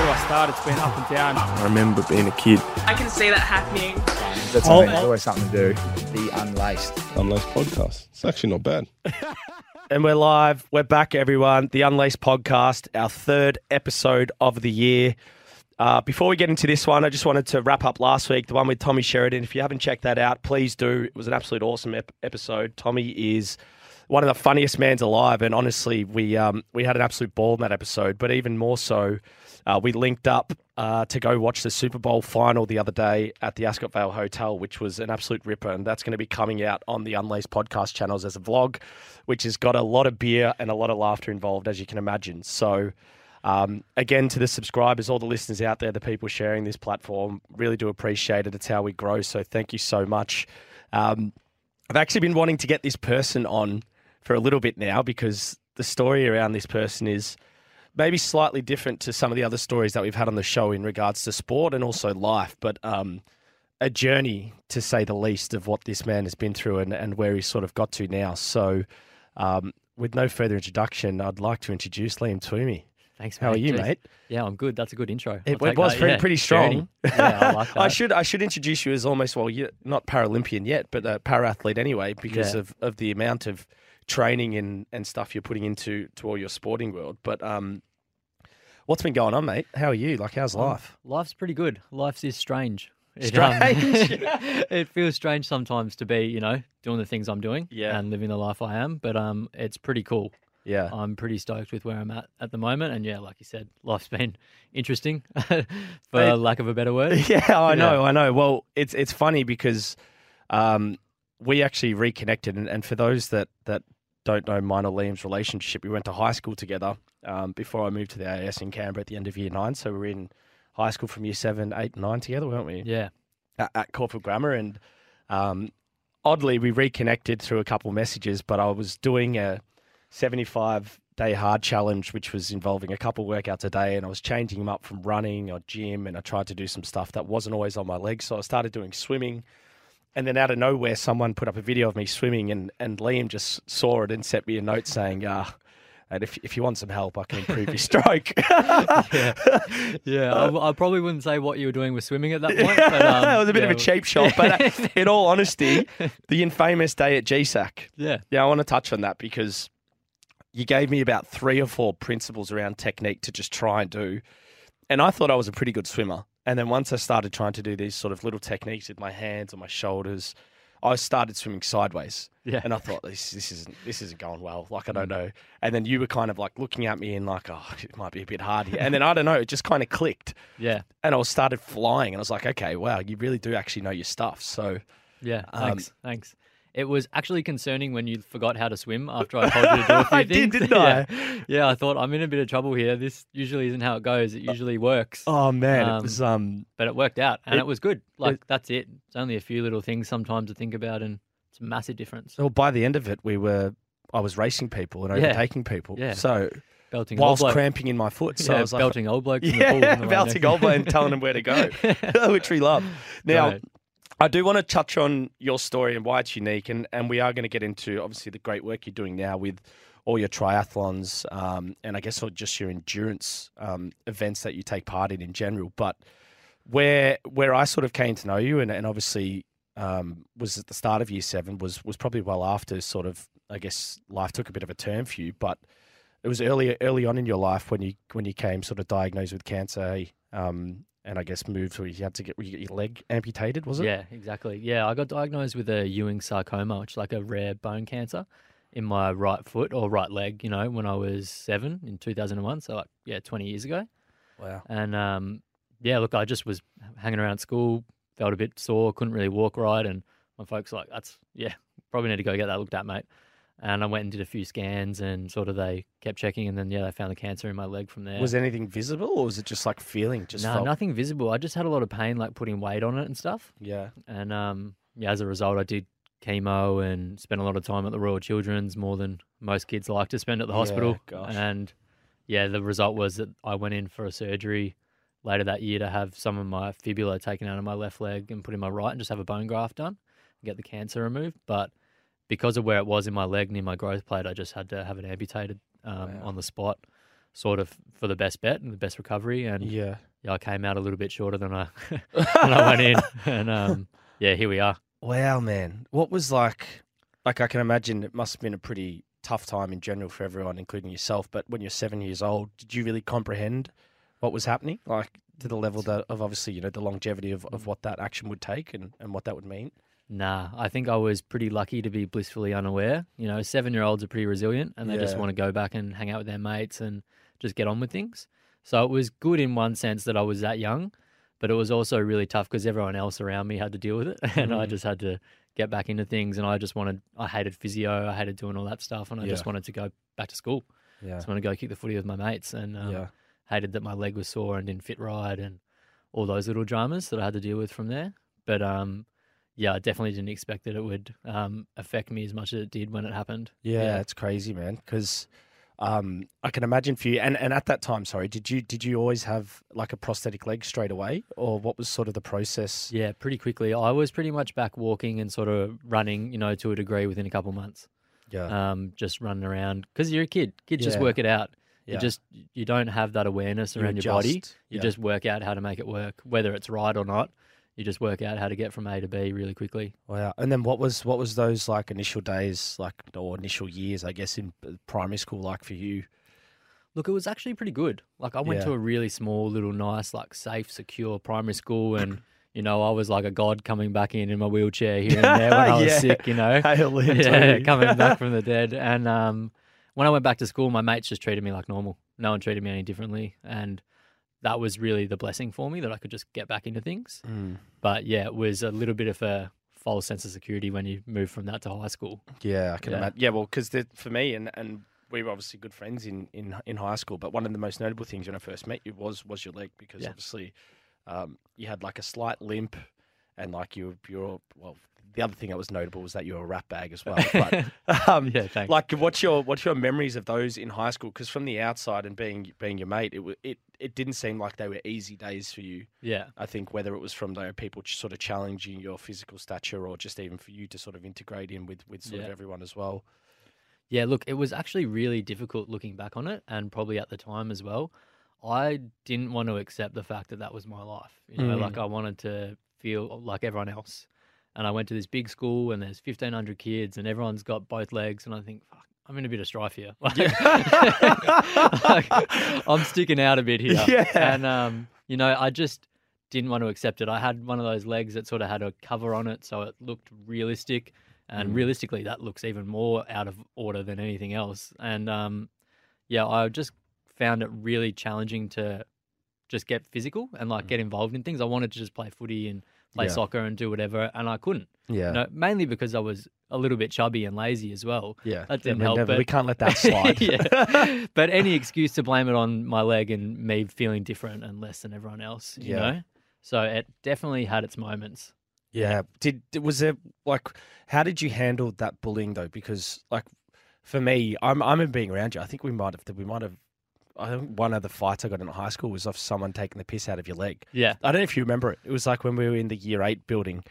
Where do I start? It's been up and down. I remember being a kid. I can see that happening. That's Oh, something, always something to do. The unlaced. Unlaced podcast. It's actually not bad. And we're live. We're back, everyone. The Unlaced podcast, our third episode of the year. Uh, before we get into this one, I just wanted to wrap up last week, the one with Tommy Sheridan. If you haven't checked that out, please do. It was an absolute awesome ep- episode. Tommy is one of the funniest mans alive, and honestly, we um, we had an absolute ball in that episode. But even more so, uh, we linked up uh, to go watch the Super Bowl final the other day at the Ascot Vale Hotel, which was an absolute ripper, and that's going to be coming out on the Unlaced podcast channels as a vlog, which has got a lot of beer and a lot of laughter involved, as you can imagine. So. Um, again, to the subscribers, all the listeners out there, the people sharing this platform, really do appreciate it. It's how we grow. So thank you so much. Um, I've actually been wanting to get this person on for a little bit now because the story around this person is maybe slightly different to some of the other stories that we've had on the show in regards to sport and also life, but um, a journey to say the least of what this man has been through and, and where he's sort of got to now. So, um, with no further introduction, I'd like to introduce Liam Twomey. Thanks, How are you, Jeez. mate? Yeah, I'm good. That's a good intro. It, it was that, pretty, yeah. pretty strong. Yeah, I like. I should I should introduce you as almost well, you're not Paralympian yet, but a para athlete anyway, because Yeah. of, of the amount of training and, and stuff you're putting into to all your sporting world. But um, what's been going on, mate? How are you? Like, how's Um, life? Life's pretty good. Life is strange. It, um, Strange? it feels strange sometimes to be, you know, doing the things I'm doing Yeah. and living the life I am, but um, it's pretty cool. Yeah. I'm pretty stoked with where I'm at at the moment, and yeah, like you said, life's been interesting, for Mate. lack of a better word. Yeah, I Yeah. know, I know. Well, it's it's funny because um, we actually reconnected, and, and for those that that don't know mine or Liam's relationship, we went to high school together um, before I moved to the AIS in Canberra at the end of year nine. So we were in high school from year seven, eight, and nine together, weren't we? Yeah, At, at Caulfield Grammar, and um, oddly, we reconnected through a couple messages. But I was doing a seventy-five day hard challenge, which was involving a couple workouts a day, and I was changing them up from running or gym, and I tried to do some stuff that wasn't always on my legs. So I started doing swimming, and then out of nowhere, someone put up a video of me swimming, and, and Liam just saw it and sent me a note saying, "Ah." and if, if you want some help, I can improve your stroke. yeah, yeah. I, I probably wouldn't say what you were doing with swimming at that point. But, um, it was a bit yeah, of a cheap shot, but uh, in all honesty, the infamous day at GESAC. yeah, Yeah, I want to touch on that because you gave me about three or four principles around technique to just try and do. And I thought I was a pretty good swimmer. And then once I started trying to do these sort of little techniques with my hands or my shoulders, I started swimming sideways. Yeah. And I thought this this isn't this isn't going well. Like I don't know. And then you were kind of like looking at me and like, oh, it might be a bit hard here. And then I don't know, it just kind of clicked. yeah, And I was started flying and I was like, okay, wow, you really do actually know your stuff. So yeah. Um, Thanks, thanks. It was actually concerning when you forgot how to swim after I told you to do a few I things. did, didn't I? yeah. yeah, I thought I'm in a bit of trouble here. This usually isn't how it goes. It usually works, Oh man, it Um, was um but it worked out and it- it, was good. Like that's it. It's only a few little things sometimes to think about, and it's a massive difference. Well, by the end of it, we were. I was racing people and Yeah. overtaking people. Yeah. So Belting whilst old cramping in my foot, so yeah, I was like, belting old blokes in the pool. yeah, on the way belting old bloke and telling them where to go, which we love. Now, Right. I do want to touch on your story and why it's unique, and and we are going to get into obviously the great work you're doing now with all your triathlons, um, and I guess just your endurance um, events that you take part in in general. But where where I sort of came to know you, and, and obviously um, was at the start of year seven, was was probably well after sort of I guess life took a bit of a turn for you, but it was early early on in your life when you when you came sort of diagnosed with cancer, um, and I guess moved where you had to get you get your leg amputated, was it? Yeah, exactly. Yeah, I got diagnosed with a Ewing sarcoma, which is like a rare bone cancer in my right foot or right leg, you know, when I was seven in 2001. So, like, yeah, 20 years ago. Wow. And um, yeah, look, I just was hanging around school, felt a bit sore, couldn't really walk right. And my folks were like, that's, yeah, probably need to go get that looked at, mate. And I went and did a few scans, and sort of they kept checking, and then yeah, they found the cancer in my leg from there. Was anything visible, or was it just like feeling? Just no, felt- nothing visible. I just had a lot of pain, like putting weight on it and stuff. Yeah. And um, yeah, as a result, I did chemo and spent a lot of time at the Royal Children's, more than most kids like to spend at the Yeah, hospital. gosh. And yeah, the result was that I went in for a surgery later that year to have some of my fibula taken out of my left leg and put in my right, and just have a bone graft done, and get the cancer removed. But because of where it was in my leg near my growth plate, I just had to have it amputated um, Wow. on the spot, sort of for the best bet and the best recovery. And Yeah. yeah, I came out a little bit shorter than I than I went in, and um, yeah, here we are. Wow, man. What was like? Like I can imagine it must have been a pretty tough time in general for everyone, including yourself. But when you're seven years old, did you really comprehend what was happening? Like to the level that of obviously you know the longevity of, of what that action would take and, and what that would mean. Nah, I think I was pretty lucky to be blissfully unaware. You know, seven year olds are pretty resilient and they just want to go back and hang out with their mates and just get on with things. So it was good in one sense that I was that young, but it was also really tough because everyone else around me had to deal with it. And I Mhm. just had to get back into things. And I just wanted, I hated physio, I hated doing all that stuff. And I just wanted to go back to school. Yeah. just wanted to go kick the footy with my mates. And um, yeah. hated that my leg was sore and didn't fit right and all those little dramas that I had to deal with from there. But um, yeah, I definitely didn't expect that it would um, affect me as much as it did when it happened. Yeah, it's crazy, man. Because um, I can imagine for you, and, and at that time, sorry, did you did you always have like a prosthetic leg straight away, or what was sort of the process? Yeah, pretty quickly. I was pretty much back walking and sort of running, you know, to a degree within a couple months. Yeah, Um, just running around because you're a kid. Kids just work it out. yeah. You just you don't have that awareness You around your body. You yeah. just work out how to make it work, whether it's right or not. You just work out how to get from A to B really quickly. Wow. And then what was what was those like initial days like or initial years, I guess, in primary school like for you? Look, it was actually pretty good. Like I went Yeah. to a really small, little, nice, like safe, secure primary school, and you know I was like a god coming back in in my wheelchair here and there when I was Yeah. sick. You know, yeah, coming back from the dead. And um, when I went back to school, my mates just treated me like normal. No one treated me any differently, and that was really the blessing for me that I could just get back into things. Mm. But yeah, it was a little bit of a false sense of security when you move from that to high school. Yeah, I can Yeah. imagine. Yeah, well, because for me and and we were obviously good friends in, in in high school, but one of the most notable things when I first met you was was your leg because Yeah. obviously um, you had like a slight limp and like you you're well. The other thing that was notable was that you were a rat bag as well. But um, Yeah, thanks. like, what's your what's your memories of those in high school? Because from the outside and being being your mate, it it it didn't seem like they were easy days for you. Yeah. I think whether it was from the people sort of challenging your physical stature or just even for you to sort of integrate in with, with sort of everyone as well. Yeah, look, it was actually really difficult looking back on it, and probably at the time as well. I didn't want to accept the fact that that was my life. You know, Mm. like I wanted to feel like everyone else. And I went to this big school, and there's 1,500 kids, and everyone's got both legs, and I think, fuck, I'm in a bit of strife here. Like, like, I'm sticking out a bit here. Yeah. And, um, you know, I just didn't want to accept it. I had one of those legs that sort of had a cover on it, so it looked realistic. And Mm. realistically, that looks even more out of order than anything else. And um, yeah, I just found it really challenging to just get physical and like get involved in things. I wanted to just play footy and play Mm. Yeah. soccer and do whatever, and I couldn't. Yeah. No, mainly because I was a little bit chubby and lazy as well. yeah. that didn't we help, never- but- we can't let that slide. yeah. But any excuse to blame it on my leg and me feeling different and less than everyone else, you Yeah. know? So it definitely had its moments. Yeah. Did did- was there like how did you handle that bullying though? Because like for me, I'm I'm being around you. I think we might have we might have. I think one of the fights I got in high school was off someone taking the piss out of your leg. Yeah. I don't know if you remember it. It was like when we were in the year eight building,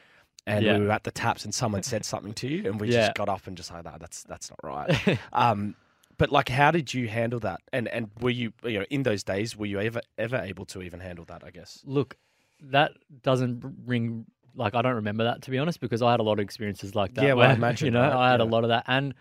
and Yeah. we were at the taps, and someone said something to you, and we Yeah. just got up and just like, that. that's that's not right. um, but like, how did you handle that? And and were you you know in those days were you ever ever able to even handle that? I guess. Look, that doesn't ring like I don't remember that to be honest because I had a lot of experiences like that. Yeah, well, I imagine, you know right? I had a lot of that, and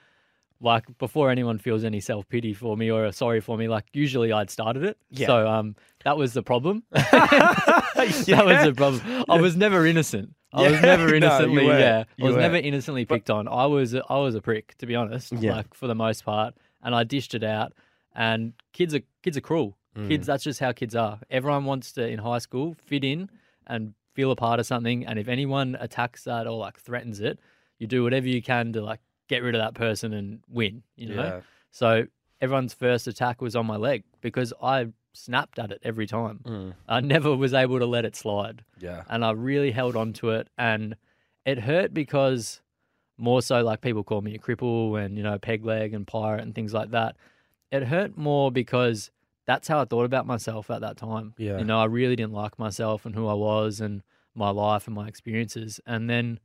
like before anyone feels any self pity for me or sorry for me, like usually I'd started it. Yeah. So um, that was the problem. That was the problem. I was never innocent. I was never innocently. weren't. yeah, You I was never innocently picked on. I was a, I was a prick to be honest. Yeah. Like for the most part, and I dished it out. And kids are kids are cruel. Mm. Kids, that's just how kids are. Everyone wants to in high school fit in and feel a part of something. And if anyone attacks that or like threatens it, you do whatever you can to like get rid of that person and win. You know, Yeah. so everyone's first attack was on my leg because I snapped at it every time. Mm. I never was able to let it slide Yeah. and I really held on to it. And it hurt because more so like people call me a cripple and, you know, peg leg and pirate and things like that. It hurt more because that's how I thought about myself at that time. Yeah. You know, I really didn't like myself and who I was and my life and my experiences. And then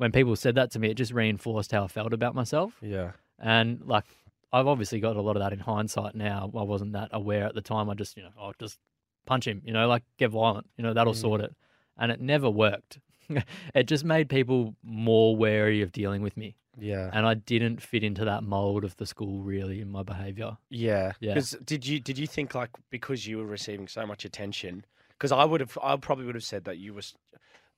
when people said that to me, it just reinforced how I felt about myself. Yeah. And like, I've obviously got a lot of that in hindsight now. I wasn't that aware at the time. I just, you know, I'll just punch him, you know, like get violent, you know, that'll sort mm. it. And it never worked. it just made people more wary of dealing with me. Yeah. And I didn't fit into that mold of the school really in my behavior. Yeah. Yeah. Because did you did you think like because you were receiving so much attention? Because I would have I probably would have said that you was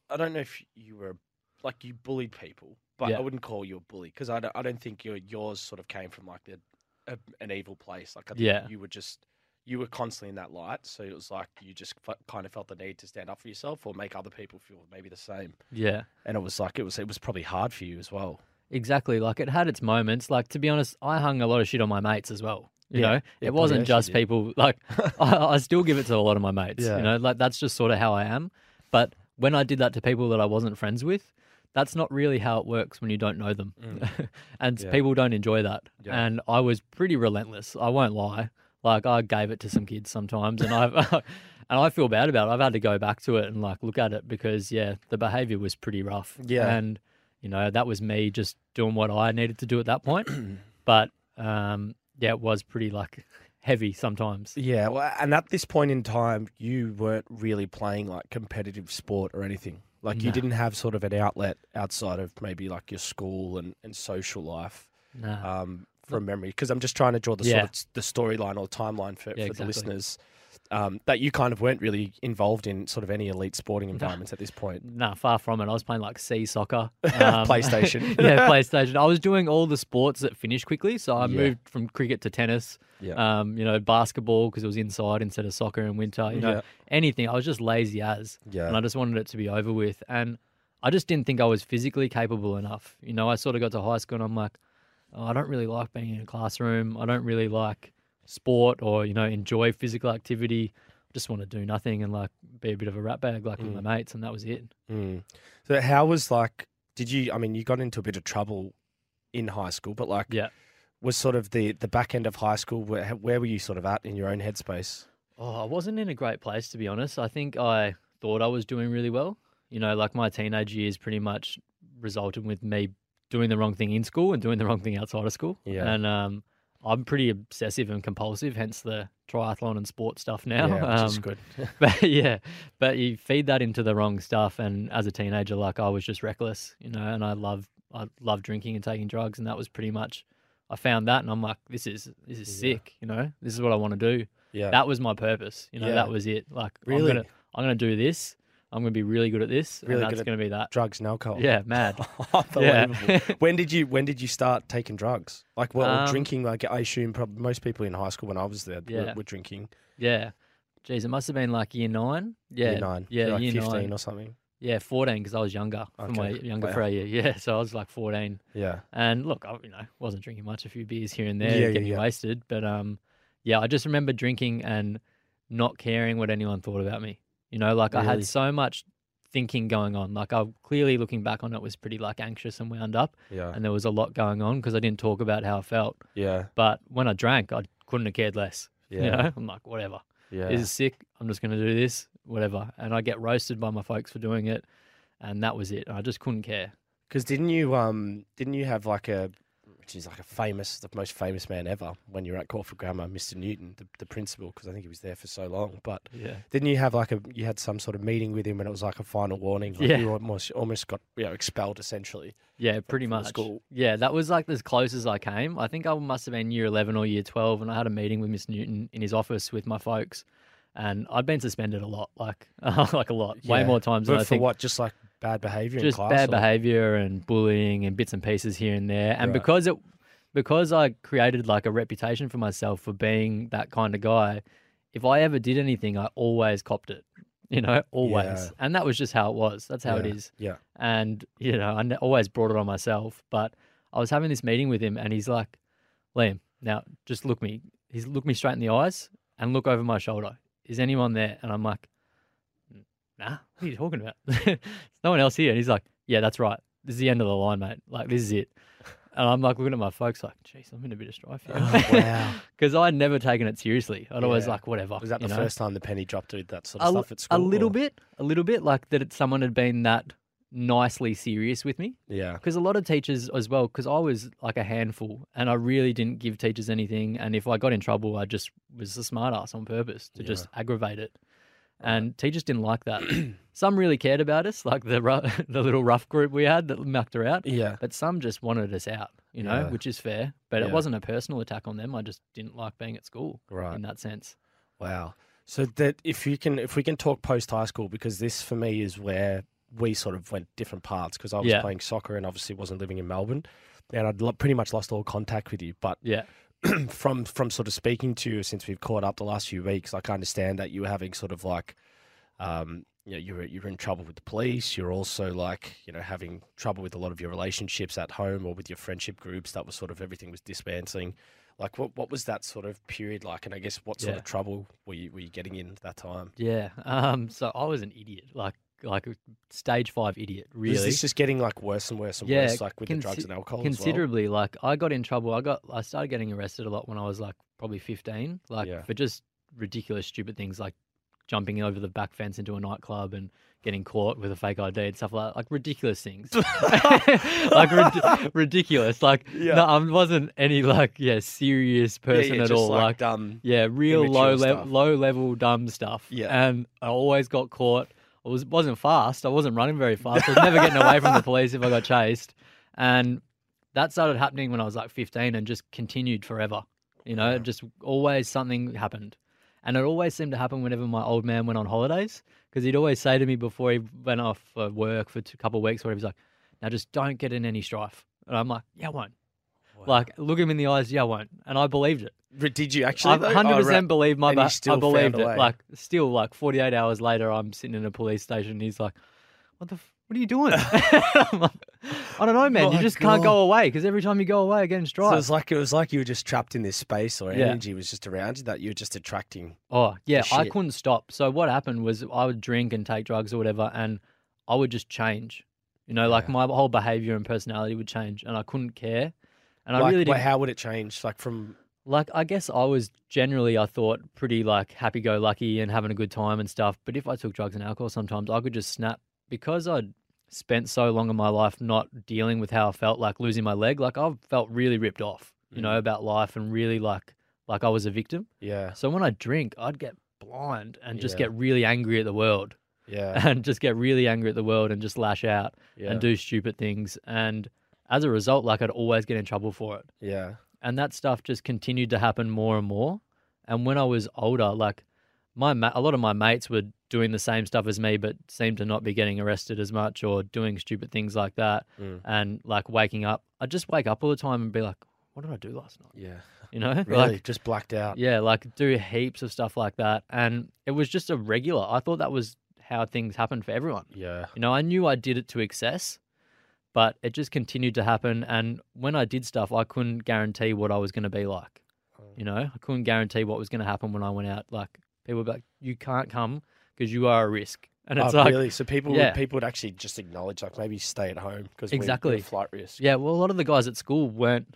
I don't know if you were like you bullied people, but Yeah. I wouldn't call you a bully because I don't, I don't think your yours sort of came from like the, a, an evil place. Like I think Yeah. you were just you were constantly in that light, so it was like you just f- kind of felt the need to stand up for yourself or make other people feel maybe the same. Yeah. And it was like it was it was probably hard for you as well. Exactly. Like it had its moments. Like to be honest, I hung a lot of shit on my mates as well. You Yeah. know, Yeah, it wasn't just people. Like I, I still give it to a lot of my mates. Yeah. You know, like that's just sort of how I am. But when I did that to people that I wasn't friends with, that's not really how it works when you don't know them, and Mm. Yeah. people don't enjoy that. Yeah. And I was pretty relentless. I won't lie. Like I gave it to some kids sometimes, and I and I feel bad about it. I've had to go back to it and like look at it because yeah, the behavior was pretty rough. Yeah. and you know that was me just doing what I needed to do at that point. but um, yeah, it was pretty like heavy sometimes. Yeah, well, and at this point in time, you weren't really playing like competitive sport or anything. Like you didn't have sort of an outlet outside of maybe like your school and, and social life um, from memory. Because I'm just trying to draw the Yeah. sort of the storyline or timeline for, Yeah, for the listeners um, that you kind of weren't really involved in sort of any elite sporting environments at this point. Nah, far from it. I was playing like C soccer, um, PlayStation. yeah, PlayStation. I was doing all the sports that finished quickly, so I Yeah. moved from cricket to tennis. Yeah. Um, you know, basketball because it was inside instead of soccer in winter. You know, Yeah. anything. I was just lazy as, Yeah. and I just wanted it to be over with. And I just didn't think I was physically capable enough. You know, I sort of got to high school and I'm like, oh, I don't really like being in a classroom. I don't really like sport or you know enjoy physical activity. I just want to do nothing and like be a bit of a rat bag like with my mates, and that was it. Mm. So how was like? Did you? I mean, you got into a bit of trouble in high school, but like, Yeah. was sort of the the back end of high school. Where where were you sort of at in your own headspace? Oh, I wasn't in a great place to be honest. I think I thought I was doing really well. You know, like my teenage years pretty much resulted with me doing the wrong thing in school and doing the wrong thing outside of school. Yeah. And um, I'm pretty obsessive and compulsive, hence the triathlon and sport stuff now. yeah, which is Um, good. but yeah, but you feed that into the wrong stuff, and as a teenager, like I was just reckless, you know, and I love I love drinking and taking drugs, and that was pretty much. I found that, and I'm like, this is this is sick, you know. This is what I want to do. Yeah, That was my purpose, you know. Yeah. That was it. Like, Really? I'm gonna I'm gonna do this. I'm gonna be really good at this, Really and good that's gonna be that. drugs and alcohol. Yeah, mad. Unbelievable. when did you when did you start taking drugs? Like well, Um, drinking. Like I assume probably most people in high school when I was there Yeah. were, were drinking. yeah. Jeez, it must have been like year nine. Yeah, year nine. Yeah, like year fifteen nine. or something. Yeah, fourteen because I was younger for my younger Wow. for a year. Yeah, so I was like fourteen. Yeah, And look, I you know wasn't drinking much, a few beers here and there, Yeah, yeah, getting yeah. wasted. But um, yeah, I just remember drinking and not caring what anyone thought about me. You know, like I had so much thinking going on. Like I clearly looking back on it was pretty like anxious and wound up, yeah, and there was a lot going on because I didn't talk about how I felt. yeah, But when I drank, I couldn't have cared less. yeah, You know, I'm like whatever. yeah. This is sick. I'm just going to do this, whatever. And I get roasted by my folks for doing it, and that was it. I just couldn't care. Because didn't you um didn't you have like a which is like a famous the most famous man ever when you were at Caulfield Grammar, Mr. Newton, the, the principal, because I think he was there for so long. But Yeah. didn't you have like a you had some sort of meeting with him and it was like a final warning? Like Yeah. you almost almost got you know expelled essentially. Yeah, pretty much. school. Yeah, that was like as close as I came. I think I must have been year 11 or year 12, and I had a meeting with Mr. Newton in his office with my folks. And I'd been suspended a lot, like like a lot, way Yeah. more times But than I think. for what? Just like bad behaviour in Just bad or- behavior and bullying and bits and pieces here and there. And Right. because it, because I created like a reputation for myself for being that kind of guy, if I ever did anything, I always copped it. You know, always. Yeah. And that was just how it was. That's how it Yeah, is Yeah. and you know I always brought it on myself but I was having this meeting with him, and he's like, "Liam, now just look me." He's look me straight in the eyes and look over my shoulder. Is anyone there? And I'm like, Nah. What are you talking about? There's no one else here. And he's like, Yeah, that's right. This is the end of the line, mate. Like this is it. And I'm like looking at my folks, like, "Jeez, I'm in a bit of strife here." Oh, wow. Because I'd never taken it seriously. I'd always like, whatever. Was that the know? first time the penny dropped with that sort a, of l- stuff at school? a little or- bit, a little bit, like that. It, someone had been that nicely serious with me. Yeah. Because a lot of teachers as well, because I was like a handful, and I really didn't give teachers anything. And if I got in trouble, I just was a smart ass on purpose to just aggravate it. And teachers didn't like that. some really cared about us, like the the little rough group we had that mucked her out. Yeah. But some just wanted us out, you know, Yeah. which is fair. But Yeah. it wasn't a personal attack on them. I just didn't like being at school Right. in that sense. Wow. So that if you can, if we can talk post high school, because this for me is where we sort of went different paths. Because I was Yeah. playing soccer and obviously wasn't living in Melbourne, and I'd lo- pretty much lost all contact with you. But Yeah. from from sort of speaking to you since we've caught up the last few weeks, like I understand that you were having sort of like, um, you know, you were you were in trouble with the police. You're also like, you know, having trouble with a lot of your relationships at home or with your friendship groups. That was sort of everything was dismantling. Like, what what was that sort of period like? And I guess what sort Yeah. of trouble were you were you getting in that time? Yeah. Um. So I was an idiot, like like a stage five idiot. Really. Is this just getting like worse and worse and Yeah, worse, like with the drugs and alcohol? as well? considerably. Like I got in trouble. I got I started getting arrested a lot when I was like probably fifteen, like Yeah. for just ridiculous, stupid things like jumping over the back fence into a nightclub and getting caught with a fake ID and stuff like that. Like ridiculous things. like rid- ridiculous. Like Yeah. no, I wasn't any like yeah serious person yeah, at just all. like, Like dumb. yeah, real low level, low level dumb stuff. Yeah. and I always got caught. I was wasn't fast. I wasn't running very fast. I was never getting away from the police if I got chased, and that started happening when I was like 15 and just continued forever. You know, just always something happened, and it always seemed to happen whenever my old man went on holidays because he'd always say to me before he went off for work for a couple of weeks, where he was like, "Now just don't get in any strife," and I'm like, "Yeah, I won't." Like, look him in the eyes, yeah, I won't, and I believed it. But Did you actually? I though? 100 Oh, percent right. believe my. And you Ba- still I believed found a it. way. Like still, like 48 hours later, I'm sitting in a police station. and He's like, "What the? F- what are you doing?" I'm like, I don't know, man. My you just can't God. go away because every time you go away, I get in So it was like it was like you were just trapped in this space, or Yeah. energy was just around you that you were just attracting. oh yeah, I shit. couldn't stop. So what happened was I would drink and take drugs or whatever, and I would just change. You know, like my whole behavior and personality would change, and I couldn't care. And I like, really wait, didn't. how would it change? Like from Like, I guess I was generally, I thought, pretty like happy go lucky and having a good time and stuff. But if I took drugs and alcohol, sometimes I could just snap because I'd spent so long in my life not dealing with how I felt, like losing my leg. Like, I felt really ripped off, you Mm. know, about life and really like, like I was a victim. yeah, So when I drink, I'd get blind and just Yeah. get really angry at the world yeah, and just get really angry at the world and just lash out yeah, and do stupid things. And as a result, like I'd always get in trouble for it yeah, and that stuff just continued to happen more and more. And when I was older, like my ma- a lot of my mates were doing the same stuff as me, but seemed to not be getting arrested as much or doing stupid things like that. Mm. And like waking up, I'd just wake up all the time and be like, "What did I do last night?" yeah. You know, Really, like just blacked out. yeah, like do heaps of stuff like that. And it was just a regular. I thought that was how things happened for everyone. Yeah, You know, I knew I did it to excess, but it just continued to happen. And when I did stuff, I couldn't guarantee what I was going to be like. Mm. You know, I couldn't guarantee what was going to happen when I went out. Like people would be like, "You can't come because you are a risk," and oh, it's oh, like, really. So people, yeah. would, people would actually just acknowledge, like maybe stay at home because Exactly. flight risk. yeah. Well, a lot of the guys at school weren't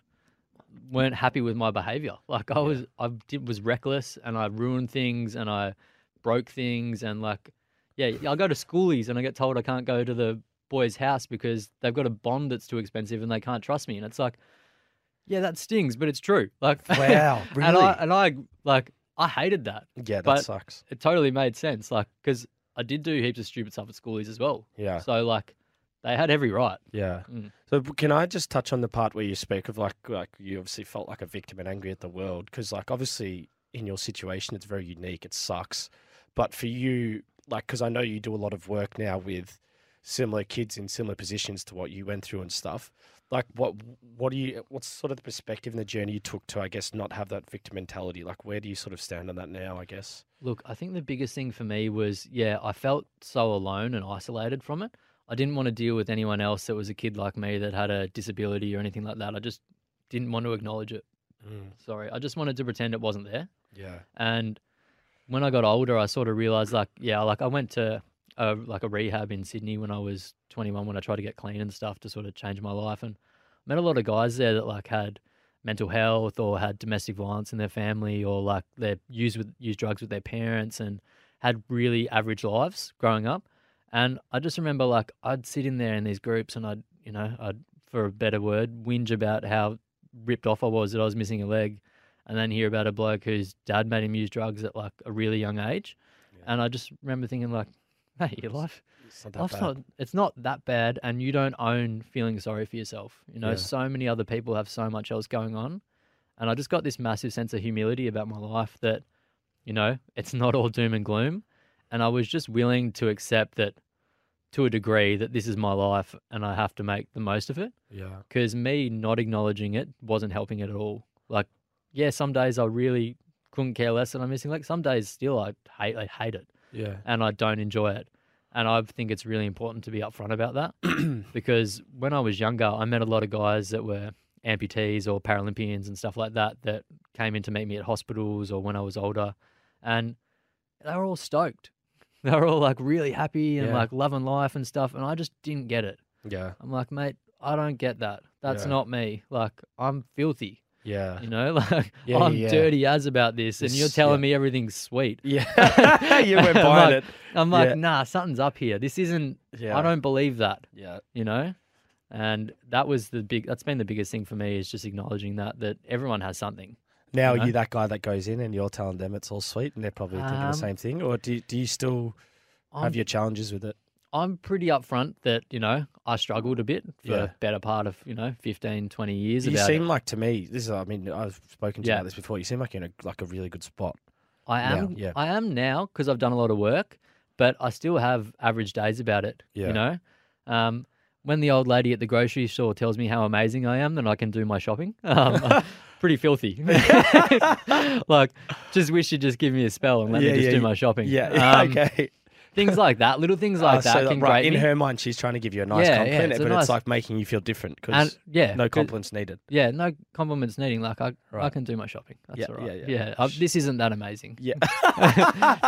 weren't happy with my behavior. Like I was, I did was reckless, and I ruined things, and I broke things, and like, yeah, I go to schoolies, and I get told I can't go to the boy's house because they've got a bond that's too expensive, and they can't trust me, and it's like, yeah, that stings, but it's true. Like, Wow, and really? I and I like I hated that. yeah, that sucks. It totally made sense, like because I did do heaps of stupid stuff at schoolies as well. Yeah, So like, they had every right. yeah. Mm. So can I just touch on the part where you speak of like, like you obviously felt like a victim and angry at the world because like obviously in your situation it's very unique. It sucks, but for you, like, because I know you do a lot of work now with similar kids in similar positions to what you went through and stuff. Like, what what do you? What's sort of the perspective and the journey you took to, I guess, not have that victim mentality? Like, where do you sort of stand on that now? I guess. Look, I think the biggest thing for me was, yeah, I felt so alone and isolated from it. I didn't want to deal with anyone else that was a kid like me that had a disability or anything like that. I just didn't want to acknowledge it. Mm. Sorry, I just wanted to pretend it wasn't there. Yeah. And when I got older, I sort of realized like, yeah, like I went to a, like a rehab in Sydney when I was 21 when I tried to get clean and stuff to sort of change my life and met a lot of guys there that like had mental health or had domestic violence in their family or like they used with used drugs with their parents and had really average lives growing up. And I just remember like I'd sit in there in these groups and I'd you know I'd for a better word whinge about how ripped off I was that I was missing a leg, and then hear about a bloke whose dad made him use drugs at like a really young age, and I just remember thinking like, mate, your life It's not that Life's bad. not, it's not that bad, and you don't own feeling sorry for yourself. You know, Yeah. so many other people have so much else going on. And I just got this massive sense of humility about my life that, you know, it's not all doom and gloom. And I was just willing to accept that to a degree that this is my life and I have to make the most of it. Yeah. Because me not acknowledging it wasn't helping it at all. Like, yeah, some days I really couldn't care less that I'm missing. Like, some days still I hate, I hate it Yeah. and I don't enjoy it. And I think it's really important to be upfront about that because when I was younger, I met a lot of guys that were amputees or Paralympians and stuff like that that came in to meet me at hospitals or when I was older. And they were all stoked. They were all like really happy and Yeah. like loving life and stuff. And I just didn't get it. Yeah. I'm like, mate, I don't get that. That's Yeah. not me. Like, I'm filthy, Yeah. you know? Like, Yeah, I'm yeah. dirty as about this. And you're telling yeah. me everything's sweet. Yeah. you went I'm buying like- it. I'm like, nah, something's up here. This isn't. Yeah. I don't believe that. Yeah. You know, and that was the big. That's been the biggest thing for me is just acknowledging that that everyone has something. Now You are you that guy that goes in and you're telling them it's all sweet and they're probably thinking the Um, same thing, or do do you still I'm, have your challenges with it? I'm pretty upfront that you know I struggled a bit for Yeah. a better part of you know 15, 20 years You seem it. like to me. This is. I mean, I've spoken to you about this before. You seem like you're in a, like a really good spot. I now, am. yeah. I am now because I've done a lot of work, but I still have average days about it. Yeah. You know, um, when the old lady at the grocery store tells me how amazing I am, then I can do my shopping. Um, pretty filthy. like, just wish you'd just give me a spell and let Yeah, me just yeah, do my shopping. Yeah. Um, okay. Things like that, little things like Uh, that so can right, in me. her mind, she's trying to give you a nice Yeah, yeah, compliment, it's but nice- it's like making you feel different because yeah, no compliments needed. Yeah, no compliments needing. Like I, I can do my shopping. That's Yeah, all right. yeah, yeah. uh, this isn't that amazing. Yeah.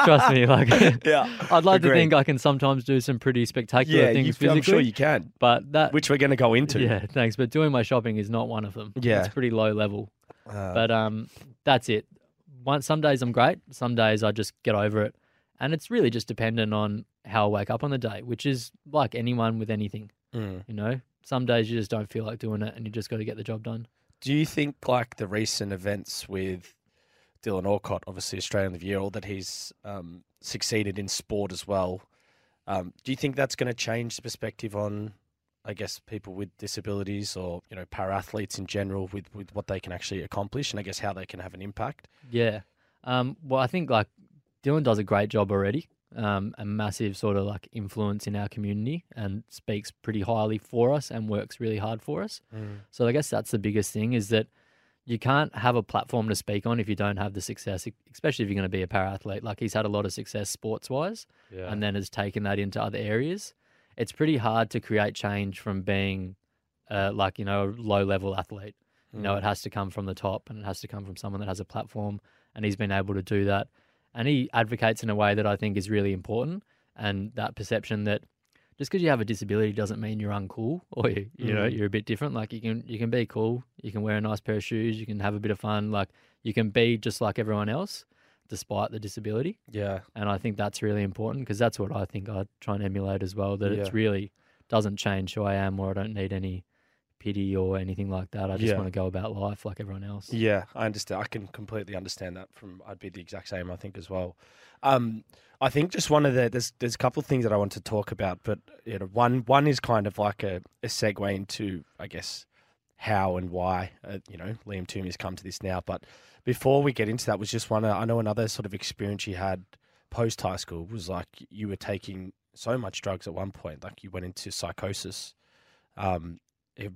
Trust me. Like, yeah. I'd like to think I can sometimes do some pretty spectacular Yeah, things you, physically. I'm sure you can. But that, Which we're going to go into. yeah, thanks. But doing my shopping is not one of them. Yeah. it's pretty low level. Uh, But um, that's it. One, some days I'm great. Some days I just get over it, and it's really just dependent on how I wake up on the day, which is like anyone with anything. mm. You know, some days you just don't feel like doing it, and you just got to get the job done. Do you think like the recent events with Dylan Alcott, obviously Australian of the Year, or that he's um, succeeded in sport as well? Um, do you think that's going to change the perspective on, I guess, people with disabilities or you know para athletes in general with with what they can actually accomplish, and I guess how they can have an impact? Yeah. Um, well, I think like Dylan does a great job already. Um, a massive sort of like influence in our community and speaks pretty highly for us and works really hard for us. So I guess that's the biggest thing is that you can't have a platform to speak on if you don't have the success, especially if you're going to be a para athlete. Like he's had a lot of success sports wise Yeah. and then has taken that into other areas. It's pretty hard to create change from being uh, like, you know, a low level athlete. You know, it has to come from the top and it has to come from someone that has a platform. And he's been able to do that. And he advocates in a way that I think is really important. And that perception that just because you have a disability doesn't mean you're uncool or you, you know Mm. you're a bit different. Like you can you can be cool, you can wear a nice pair of shoes, you can have a bit of fun. Like you can be just like everyone else, despite the disability. yeah. And I think that's really important because that's what I think I try and emulate as well. That Yeah. it's really doesn't change who I am, or I don't need any pity or anything like that. I just Yeah. want to go about life like everyone else. Yeah, I understand. I can completely understand that. From I'd be the exact same. I think as well. Um, I think just one of the there's there's a couple of things that I want to talk about, but you know, one one is kind of like a, a segue into I guess how and why uh, you know Liam Twomey's come to this now. But before we get into that, was just one. I know another sort of experience you had post high school was like you were taking so much drugs at one point, like you went into psychosis. Um, it,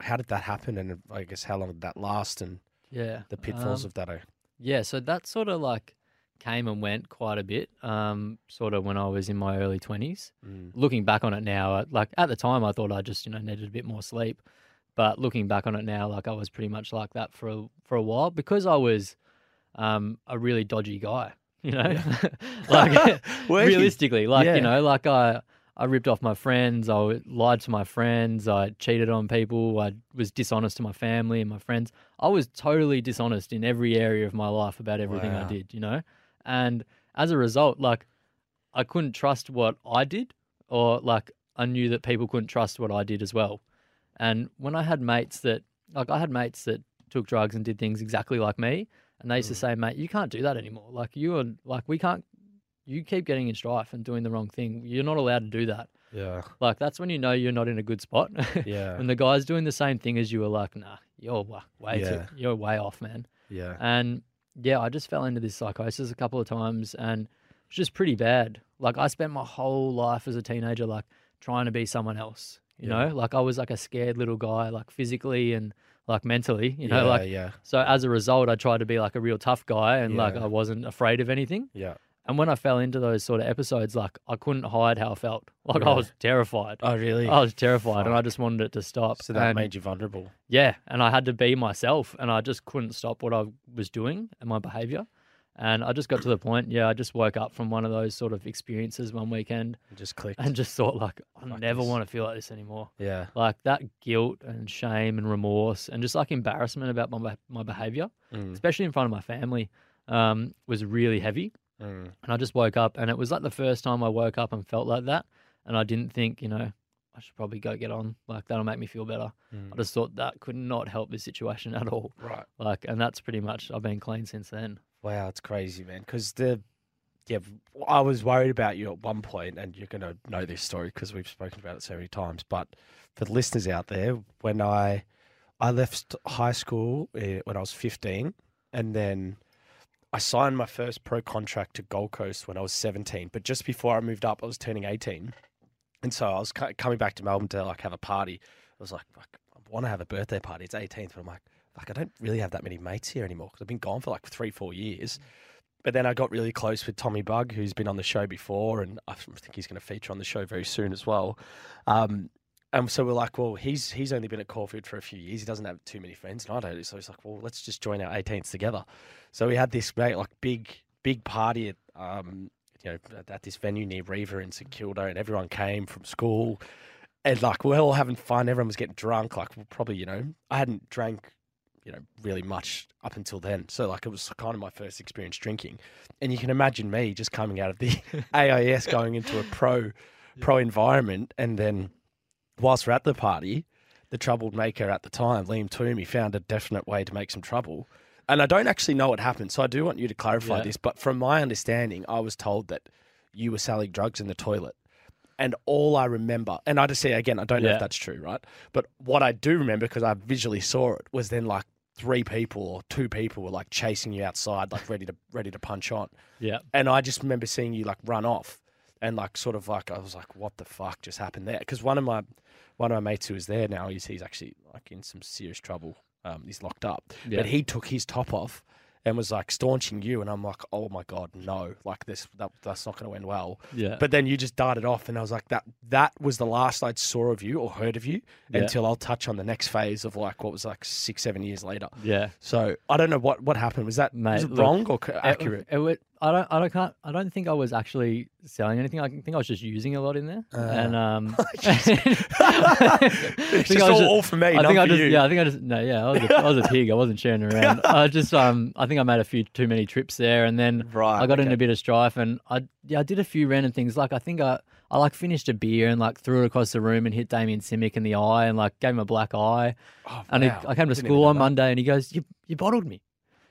how did that happen, and I guess how long did that last, and Yeah. the pitfalls Um, of that? Are, Yeah, so that sort of like came and went quite a bit. Um, sort of when I was in my early twenties. Mm. Looking back on it now, like at the time, I thought I just you know needed a bit more sleep. But looking back on it now, like I was pretty much like that for a, for a while because I was um, a really dodgy guy. You know, like realistically, like Yeah. you know, like I I ripped off my friends, I lied to my friends, I cheated on people, I was dishonest to my family and my friends. I was totally dishonest in every area of my life about everything I did. You know, and as a result, like I couldn't trust what I did, or like I knew that people couldn't trust what I did as well. And when I had mates that, like, I had mates that took drugs and did things exactly like me, and they used to hmm. say, "Mate, you can't do that anymore. Like, you are like, we can't. You keep getting in strife and doing the wrong thing. You're not allowed to do that. Yeah. Like, that's when you know you're not in a good spot. Yeah. when the guy's doing the same thing as you are, like, nah, you're way Yeah. too, you're way off, man. Yeah. And yeah, I just fell into this psychosis a couple of times and it's just pretty bad. Like I spent my whole life as a teenager like trying to be someone else. You Yeah. know? Like I was like a scared little guy, like physically and like mentally, you know, yeah, like yeah. so as a result I tried to be like a real tough guy and like I wasn't afraid of anything. Yeah. And when I fell into those sort of episodes, like I couldn't hide how I felt. Like I was terrified. Oh, really? I was terrified and I just wanted it to stop. so that And- made you vulnerable. yeah, and I had to be myself, and I just couldn't stop what I was doing and my behavior. And I just got to the point, yeah, I just woke up from one of those sort of experiences one weekend It just clicked. and just thought, like, I Fuck never this. want to feel like this anymore. yeah. Like that guilt and shame and remorse and just like embarrassment about my my behavior, Mm. especially in front of my family, um, was really heavy. Mm. And I just woke up, and it was like the first time I woke up and felt like that. And I didn't think, you know, I should probably go get on. Like that'll make me feel better. Mm. I just thought that could not help this situation at all. Right. Like, and that's pretty much I've been clean since then. Wow, it's crazy, man. Because the, yeah, I was worried about you at one point, and you're going to know this story because we've spoken about it so many times. But for the listeners out there, when I, I left high school eh, when I was 15, and then I signed my first pro contract to Gold Coast when I was 17. But just before I moved up, I was turning 18, and so I was co- coming back to Melbourne to like have a party. I was like, fuck, I want to have a birthday party. It's 18th, but I'm like, fuck, I don't really have that many mates here anymore because I've been gone for like three, four years. But then I got really close with Tommy Bug, who's been on the show before, and I think he's going to feature on the show very soon as well. Um, and so we're like, well, he's he's only been at Caulfield for a few years. He doesn't have too many friends, and I don't. So he's like, well, let's just join our 18s together. So we had this great, like big big party at um, you know at, at this venue near Reaver in St Kilda, and everyone came from school, and like we're all having fun. Everyone was getting drunk. Like well, probably you know I hadn't drank you know really much up until then. So like it was kind of my first experience drinking, and you can imagine me just coming out of the AIS going into a pro pro environment, and then whilst we're at the party, the troubled maker at the time, Liam Twomey, found a definite way to make some trouble. And I don't actually know what happened, so I do want you to clarify Yeah. this. But from my understanding, I was told that you were selling drugs in the toilet. And all I remember, and I just say again, I don't know Yeah. if that's true, right? But what I do remember, because I visually saw it, was then like three people or two people were like chasing you outside, like ready to ready to punch on. Yeah. And I just remember seeing you like run off and like sort of like I was like, what the fuck just happened there? Because one of my one of my mates who was there now, he's he's actually like in some serious trouble. Um, he's locked up. Yeah. But he took his top off and was like staunching you, and I'm like, oh my god, no! Like this, that, that's not going to end well. Yeah. But then you just darted off, and I was like, that that was the last I'd saw of you or heard of you Yeah. until I'll touch on the next phase of like what was like six, seven years later. yeah. So I don't know what what happened. Was that Mate, was it look, wrong or accurate? It, it, I don't. I don't. Can't, I don't think I was actually selling anything. I think I was just using a lot in there. and um, it's just all, all for me, I think I just you. yeah. I think I just no yeah. I was a, I was a pig. I wasn't sharing around. I just um. I think I made a few too many trips there, and then Right, I got in a bit of strife, and I yeah I did a few random things. Like I think I I like finished a beer and like threw it across the room and hit Damien Simic in the eye and like gave him a black eye. Oh, And he. I came to Didn't school on. Monday and he goes, "You you bottled me,"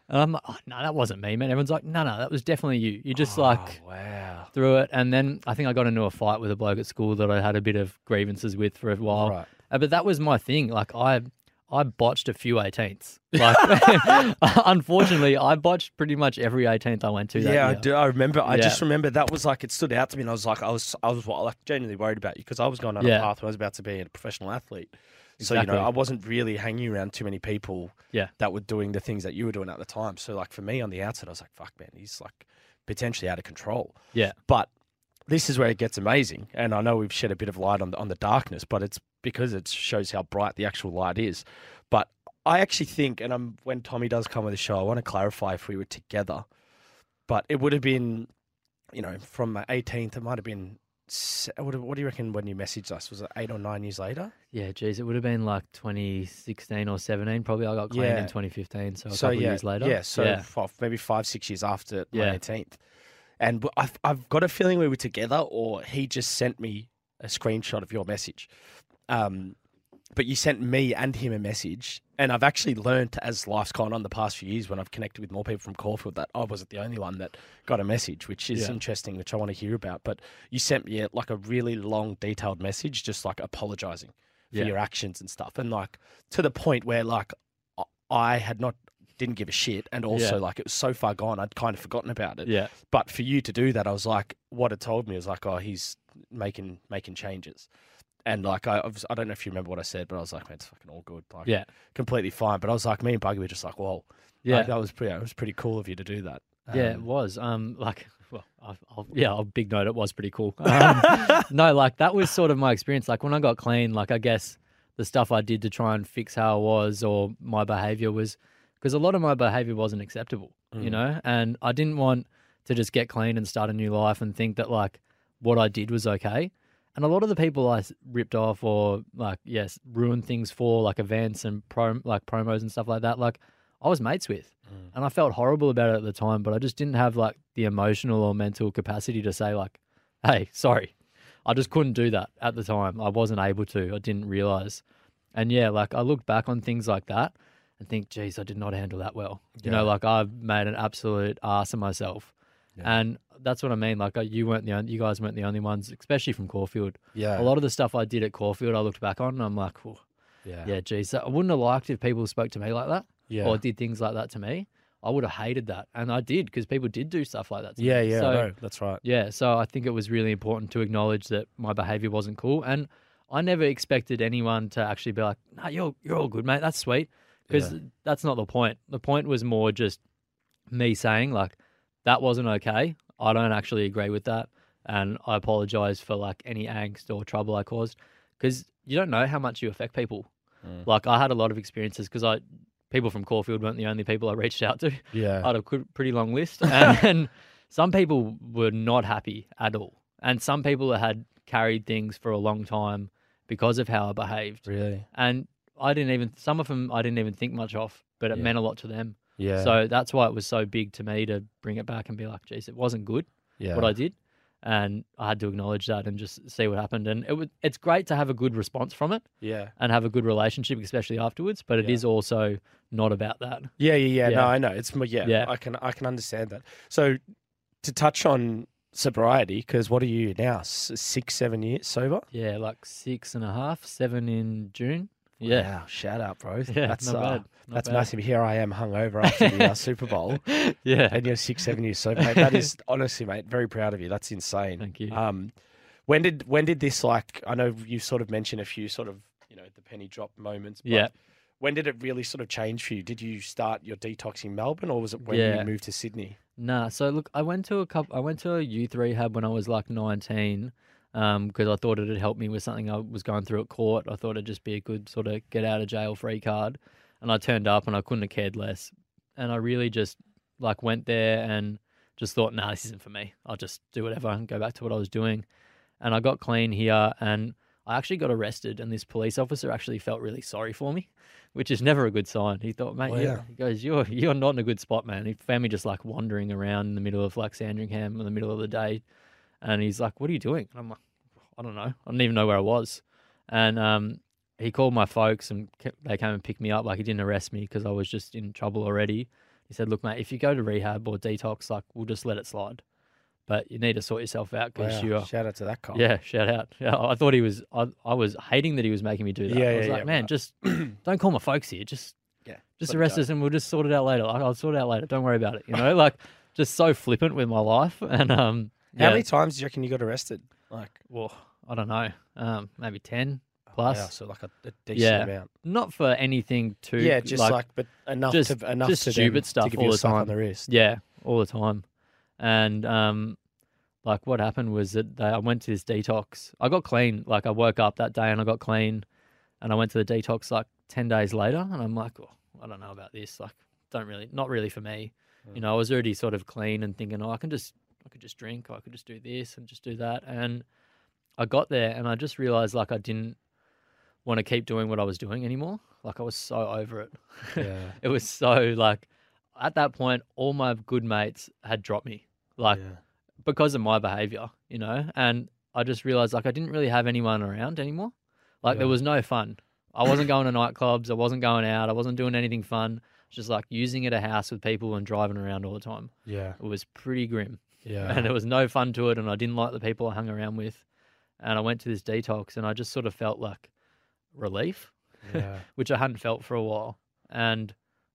and I'm like, oh, "No, that wasn't me, man." Everyone's like, "No, no, that was definitely you. You just like." Oh, wow. through it. And then I think I got into a fight with a bloke at school that I had a bit of grievances with for a while. Right. Uh, but that was my thing. Like I, I botched a few 18ths. Like, unfortunately, I botched pretty much every 18th I went to. That Yeah, I do. I remember. I Yeah. just remember that was like it stood out to me, and I was like, I was, I was like genuinely worried about you because I was going on Yeah. a path where I was about to be a professional athlete. So you know, I wasn't really hanging around too many people Yeah. that were doing the things that you were doing at the time. So like for me on the outside, I was like, fuck, man, he's like potentially out of control. Yeah. But this is where it gets amazing, and I know we've shed a bit of light on the, on the darkness, but it's because it shows how bright the actual light is. But I actually think, and I'm, when Tommy does come with the show, I want to clarify if we were together, but it would have been, you know, from my 18th, it might have been. What do what do you reckon when you messaged us? Was it eight or nine years later? Yeah, geez, it would have been like 2016 or 17. Probably I got clean Yeah. in 2015, so a so couple yeah, years later. Yeah, so yeah, maybe five, six years after my Yeah. 18th. And w- I've, I've got a feeling we were together, or he just sent me a screenshot of your message. Um, but you sent me and him a message. And I've actually learned as life's gone on the past few years when I've connected with more people from Caulfield that I wasn't the only one that got a message, which is Yeah. interesting, which I want to hear about. But you sent me a, like a really long, detailed message, just like apologizing for Yeah. your actions and stuff. And like to the point where like I- had not didn't give a shit, and also Yeah. like it was so far gone, I'd kind of forgotten about it. yeah, But for you to do that, I was like, what it told me was like, oh, he's making making changes. And like I, I was- I don't know if you remember what I said, but I was like, man, it's fucking all good, like, yeah, completely fine. But I was like, me and Buggy were just like, whoa, yeah. like, that was pretty, it was pretty cool of you to do that. Yeah, it Um, was. Um, like, well, I'll, I'll, yeah, I'll big note. It was pretty cool. Um, no, like that was sort of my experience. Like when I got clean, like I guess the stuff I did to try and fix how I was or my behavior was because a lot of my behavior wasn't acceptable, you Mm. know, and I didn't want to just get clean and start a new life and think that like what I did was okay. And a lot of the people I ripped off or like yes ruined things for like events and pro like promos and stuff like that, like I was mates with, mm. and I felt horrible about it at the time. But I just didn't have like the emotional or mental capacity to say like, "Hey, sorry." I just couldn't do that at the time. I wasn't able to. I didn't realize. And yeah, like I look back on things like that and think, geez, I did not handle that well. You know, like I've made an absolute ass of myself. And that's what I mean. Like you weren't the only, you guys weren't the only ones, especially from Caulfield. yeah, A lot of the stuff I did at Caulfield, I looked back on and I'm like, "Whew, yeah, yeah, geez, I wouldn't have liked if people spoke to me like that yeah, or did things like that to me. I would have hated that, and I did because people did do stuff like that. To yeah, me. yeah. So, no, that's right. yeah, so I think it was really important to acknowledge that my behavior wasn't cool, and I never expected anyone to actually be like, "No, you're you're all good, mate. That's sweet," because Yeah. that's not the point. The point was more just me saying like, "That wasn't okay. I don't actually agree with that, and I apologize for like any angst or trouble I caused." Because you don't know how much you affect people. Mm. Like I had a lot of experiences because I people from Caulfield weren't the only people I reached out to. Yeah, I had a pretty long list, and some people were not happy at all, and some people had carried things for a long time because of how I behaved, really. and I didn't even some of them I didn't even think much of, but it Yeah. meant a lot to them. Yeah, So that's why it was so big to me to bring it back and be like, "Geez, it wasn't good yeah, what I did," and I had to acknowledge that and just see what happened. And it was it's great to have a good response from it yeah, and have a good relationship, especially afterwards. But it Yeah. is also not about that. yeah, yeah, yeah. No, I know. It's. Yeah, Yeah. I can, I can understand that. So, to touch on sobriety, because what are you now? Six, seven years sober? Yeah, like six and a half, seven in June. Yeah. Wow, shout out, bro. Yeah, that's not uh, bad, not that's bad. massive. Here I am, hungover after the uh, Super Bowl, Yeah. and you're six, seven years sober. Mate, that is honestly, mate, very proud of you. That's insane. Thank you. Um, when did when did this like? I know you sort of mentioned a few sort of you know the penny drop moments. But Yeah. When did it really sort of change for you? Did you start your detox in Melbourne, or was it when Yeah. you moved to Sydney? Nah, so look, I went to a couple. I went to a youth rehab when I was like nineteen, Um, because I thought it'd help me with something I was going through at court. I thought it'd just be a good sort of get out of jail free card, and I turned up and I couldn't have cared less, and I really just like went there and just thought, nah, this isn't for me. I'll just do whatever and go back to what I was doing, and I got clean here and. I actually got arrested, and this police officer actually felt really sorry for me, which is never a good sign. He thought, mate, oh, Well, yeah. he goes, you're you're not in a good spot, man. He found me just like wandering around in the middle of like Sandringham in the middle of the day, and he's like, "What are you doing?" And I'm like, "I don't know. I didn't even know where I was." And um, he called my folks, and they came and picked me up. Like he didn't arrest me because I was just in trouble already. He said, "Look, mate, if you go to rehab or detox, like we'll just let it slide, but you need to sort yourself out because Wow, you're." Shout out to that cop. Yeah, shout out. Yeah, I thought he was. I, I was hating that he was making me do that. Yeah, I was yeah, like, yeah, man, right. just don't call my folks here. Just yeah. just arrest us and we'll just sort it out later. Like, I'll sort it out later. Don't worry about it. You know, like just so flippant with my life. And um, How yeah, many times do you reckon you got arrested? Like well, I don't know. Um, maybe ten wow, plus. so like a, a decent Yeah. amount. Not for anything too. Yeah, just like, but enough just- to enough just to stupid them stuff to give all you a the slap on time. the wrist. yeah, all the time. And um, like what happened was that they, I went to this detox. I got clean. Like I woke up that day and I got clean, and I went to the detox like ten days later, and I'm like, oh, I don't know about this. Like, don't really, not really for me. You know, I was already sort of clean and thinking, oh, I can just, I could just drink, I could just do this and just do that. And I got there and I just realized like I didn't want to keep doing what I was doing anymore. Like I was so over it. Yeah. it was so like at that point, all my good mates had dropped me, like because of my behavior, you know. And I just realized like I didn't really have anyone around anymore. Like there was no fun. I wasn't going to nightclubs. I wasn't going out. I wasn't doing anything fun. Just like using at a house with people and driving around all the time. Yeah. It was pretty grim Yeah. and there was no fun to it and I didn't like the people I hung around with. And I went to this detox and I just sort of felt like relief, yeah. which I hadn't felt for a while. And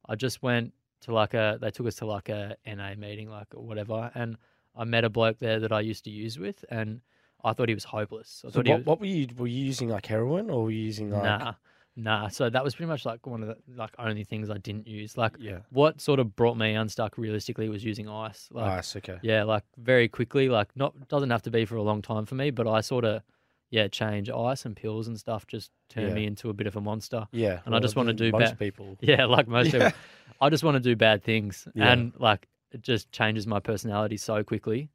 I just went to like a they took us to like a NA meeting, like whatever, and I met a bloke there that I used to use with and I thought he was hopeless. I So thought he what, was, what were you were you using like heroin or were you using like nah. Nah. So that was pretty much like one of the like only things I didn't use. Like yeah what sort of brought me unstuck realistically was using ice. Like ice okay Yeah, like very quickly. Like not doesn't have to be for a long time for me, but I sort of yeah change ice and pills and stuff just turn Yeah. me into a bit of a monster. yeah And I just wanna do most ba- people Yeah, like most Yeah. people, I just want to do bad things, Yeah. and like it just changes my personality so quickly,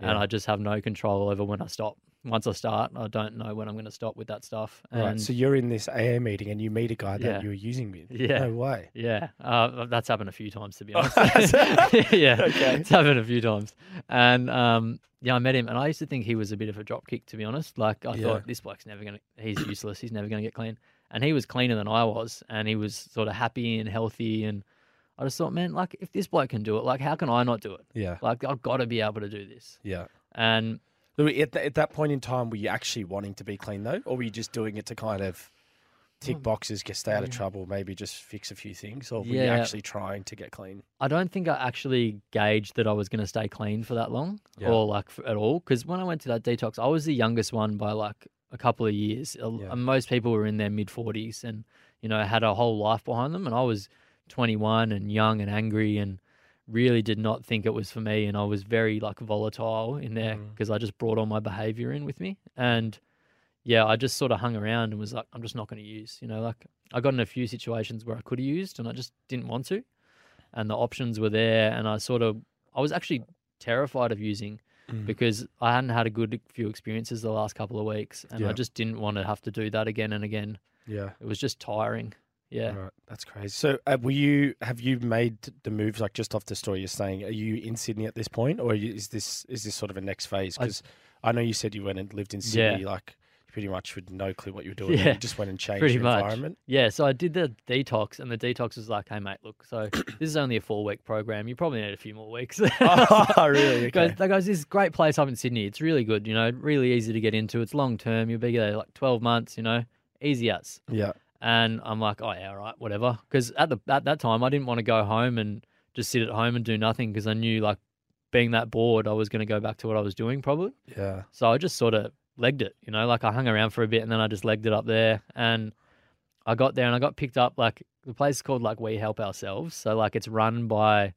and I just have no control over when I stop. Once I start, I don't know when I'm going to stop with that stuff. And right so you're in this AA meeting and you meet a guy that Yeah. you were using with Yeah. no way Yeah, uh, that's happened a few times to be honest. yeah, Okay. it's happened a few times, and um, yeah, I met him, and I used to think he was a bit of a dropkick, to be honest. Like I Yeah. thought this bloke's never gonna, he's useless, he's never gonna get clean, and he was cleaner than I was, and he was sort of happy and healthy, and I just thought, man, like if this bloke can do it, like how can I not do it? yeah Like I've got to be able to do this, yeah and So at, at that point in time, were you actually wanting to be clean though, or were you just doing it to kind of tick boxes, get stay out of trouble, maybe just fix a few things, or were you actually trying to get clean? I don't think I actually gauged that I was going to stay clean for that long Yeah. or like f at all. Because when I went to that detox, I was the youngest one by like a couple of years. Yeah. and Most people were in their mid 40s and, you know, had a whole life behind them. And I was 21 and young and angry and really did not think it was for me. And I was very like volatile in there Mm. because I just brought all my behavior in with me. And yeah, I just sort of hung around and was like, I'm just not going to use, you know, like I got in a few situations where I could have used and I just didn't want to. And the options were there. And I sort of, I was actually terrified of using Mm. because I hadn't had a good few experiences the last couple of weeks. And Yeah. I just didn't want to have to do that again and again. Yeah, It was just tiring. Yeah. right. That's crazy. So, uh, were you? Have you made the moves like just off the story you're saying? Are you in Sydney at this point, or you, is this is this sort of a next phase? Because I, know you said you went and lived in Yeah. Sydney, like pretty much with no clue what you were doing. Yeah, you just went and changed pretty your much. environment. Yeah, so I did the detox, and the detox was like, "Hey, mate, look, so this is only a four-week program. You probably need a few more weeks." oh, really? Goes, Okay. that goes, this great place up in Sydney. It's really good, you know, really easy to get into. It's long term. You'll be there like 12 months, you know, easy as. Yeah. And I'm like, oh, yeah, all right, whatever. Because at, the at that time, I didn't want to go home and just sit at home and do nothing because I knew, like, being that bored, I was going to go back to what I was doing probably. Yeah. So I just sort of legged it, you know, like I hung around for a bit and then I just legged it up there. And I got there and I got picked up, like, the place is called, like, We Help Ourselves. So, like, it's run by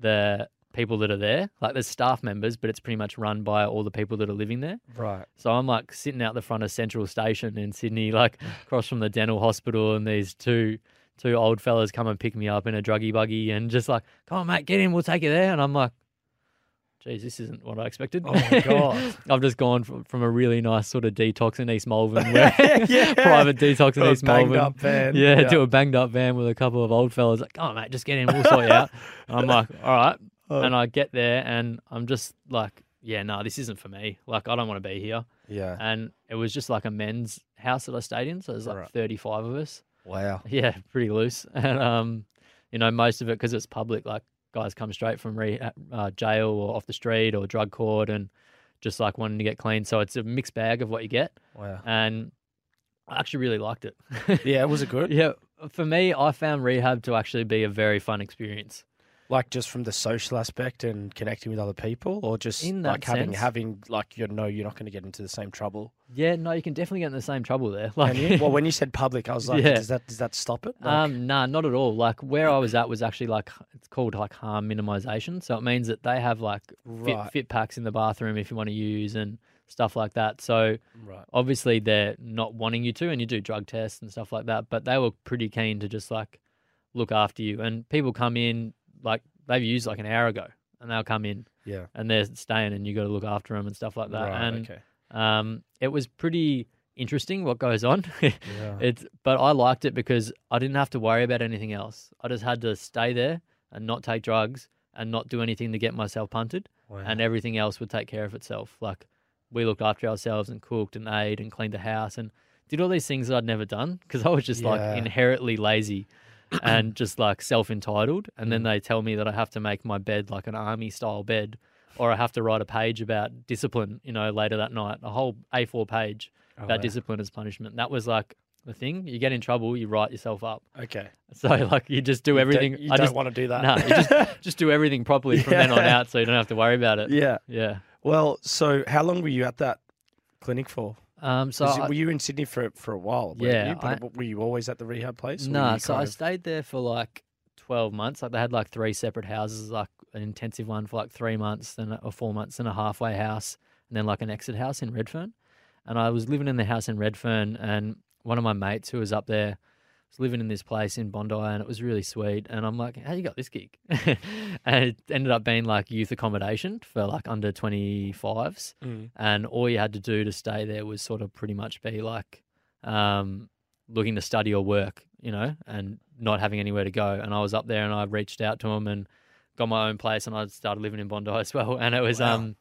the people that are there. Like, there's staff members, but it's pretty much run by all the people that are living there. Right. So I'm like sitting out the front of Central Station in Sydney, like across from the dental hospital, and these two two old fellas come and pick me up in a druggy buggy and just like, come on, mate, get in, we'll take you there. And I'm like, geez, this isn't what I expected. Oh my God. I've just gone from, from a really nice sort of detox in East Melbourne, where Yeah. private detox in A East banged Melbourne. up van. Yeah, Yeah. to a banged up van with a couple of old fellas. Like, come on, mate, just get in, we'll sort you out. And I'm like, all right. Oh. And I get there and I'm just like, yeah, no, this isn't for me. Like, I don't want to be here. Yeah. And it was just like a men's house that I stayed in. So there's like Right. 35 of us. Wow. Yeah, pretty loose. And, um, you know, most of it, because it's public, like guys come straight from re- uh, jail or off the street or drug court and just like wanting to get clean. So it's a mixed bag of what you get. Wow. And I actually really liked it. Yeah. Was it good? yeah. For me, I found rehab to actually be a very fun experience. Like just from the social aspect and connecting with other people, or just In that like having sense. having like you know you're not going to get into the same trouble. Yeah, no, you can definitely get in the same trouble there. Like, you? well, when you said public, I was like, Yeah. does that does that stop it? Like, Um, nah, not at all. Like where I was at was actually like it's called like harm minimization. So it means that they have like fit, Right. fit packs in the bathroom if you want to use and stuff like that. So right. obviously they're not wanting you to, and you do drug tests and stuff like that. But they were pretty keen to just like look after you. And people come in like they've used like an hour ago, and they'll come in Yeah. and they're staying, and you got to look after them and stuff like that. Right. and okay. um, it was pretty interesting what goes on. Yeah. It's but I liked it because I didn't have to worry about anything else. I just had to stay there and not take drugs and not do anything to get myself punted, Wow. and everything else would take care of itself. Like we looked after ourselves and cooked and ate and cleaned the house and did all these things that I'd never done because I was just Yeah. like inherently lazy and just like self entitled. And Mm. then they tell me that I have to make my bed like an army style bed. Or I have to write a page about discipline, you know, later that night, a whole A4 page Oh, about wow. discipline as punishment. That was like the thing. You get in trouble, you write yourself up. Okay. So like you just do You don't- everything. You I don't just want to do that. no, you just just do everything properly from then on out, so you don't have to worry about it. yeah. Yeah. Well, so how long were you at that clinic for? Um. So it- I, were you in Sydney for for a while? Yeah, you? But were you always at the rehab place? No, nah. So I of- stayed there for like twelve months. Like they had like three separate houses, like an intensive one for like three months, then a- or four months, and a halfway house, and then like an exit house in Redfern. And I was living in the house in Redfern, and one of my mates who was up there was living in this place in Bondi, and it was really sweet. And I'm like, "How you got this gig?" and it ended up being like youth accommodation for like under 25s, Mm. and all you had to do to stay there was sort of pretty much be like um, looking to study or work, you know, and not having anywhere to go. And I was up there, and I reached out to him and got my own place, and I started living in Bondi as well. And it was Wow. um,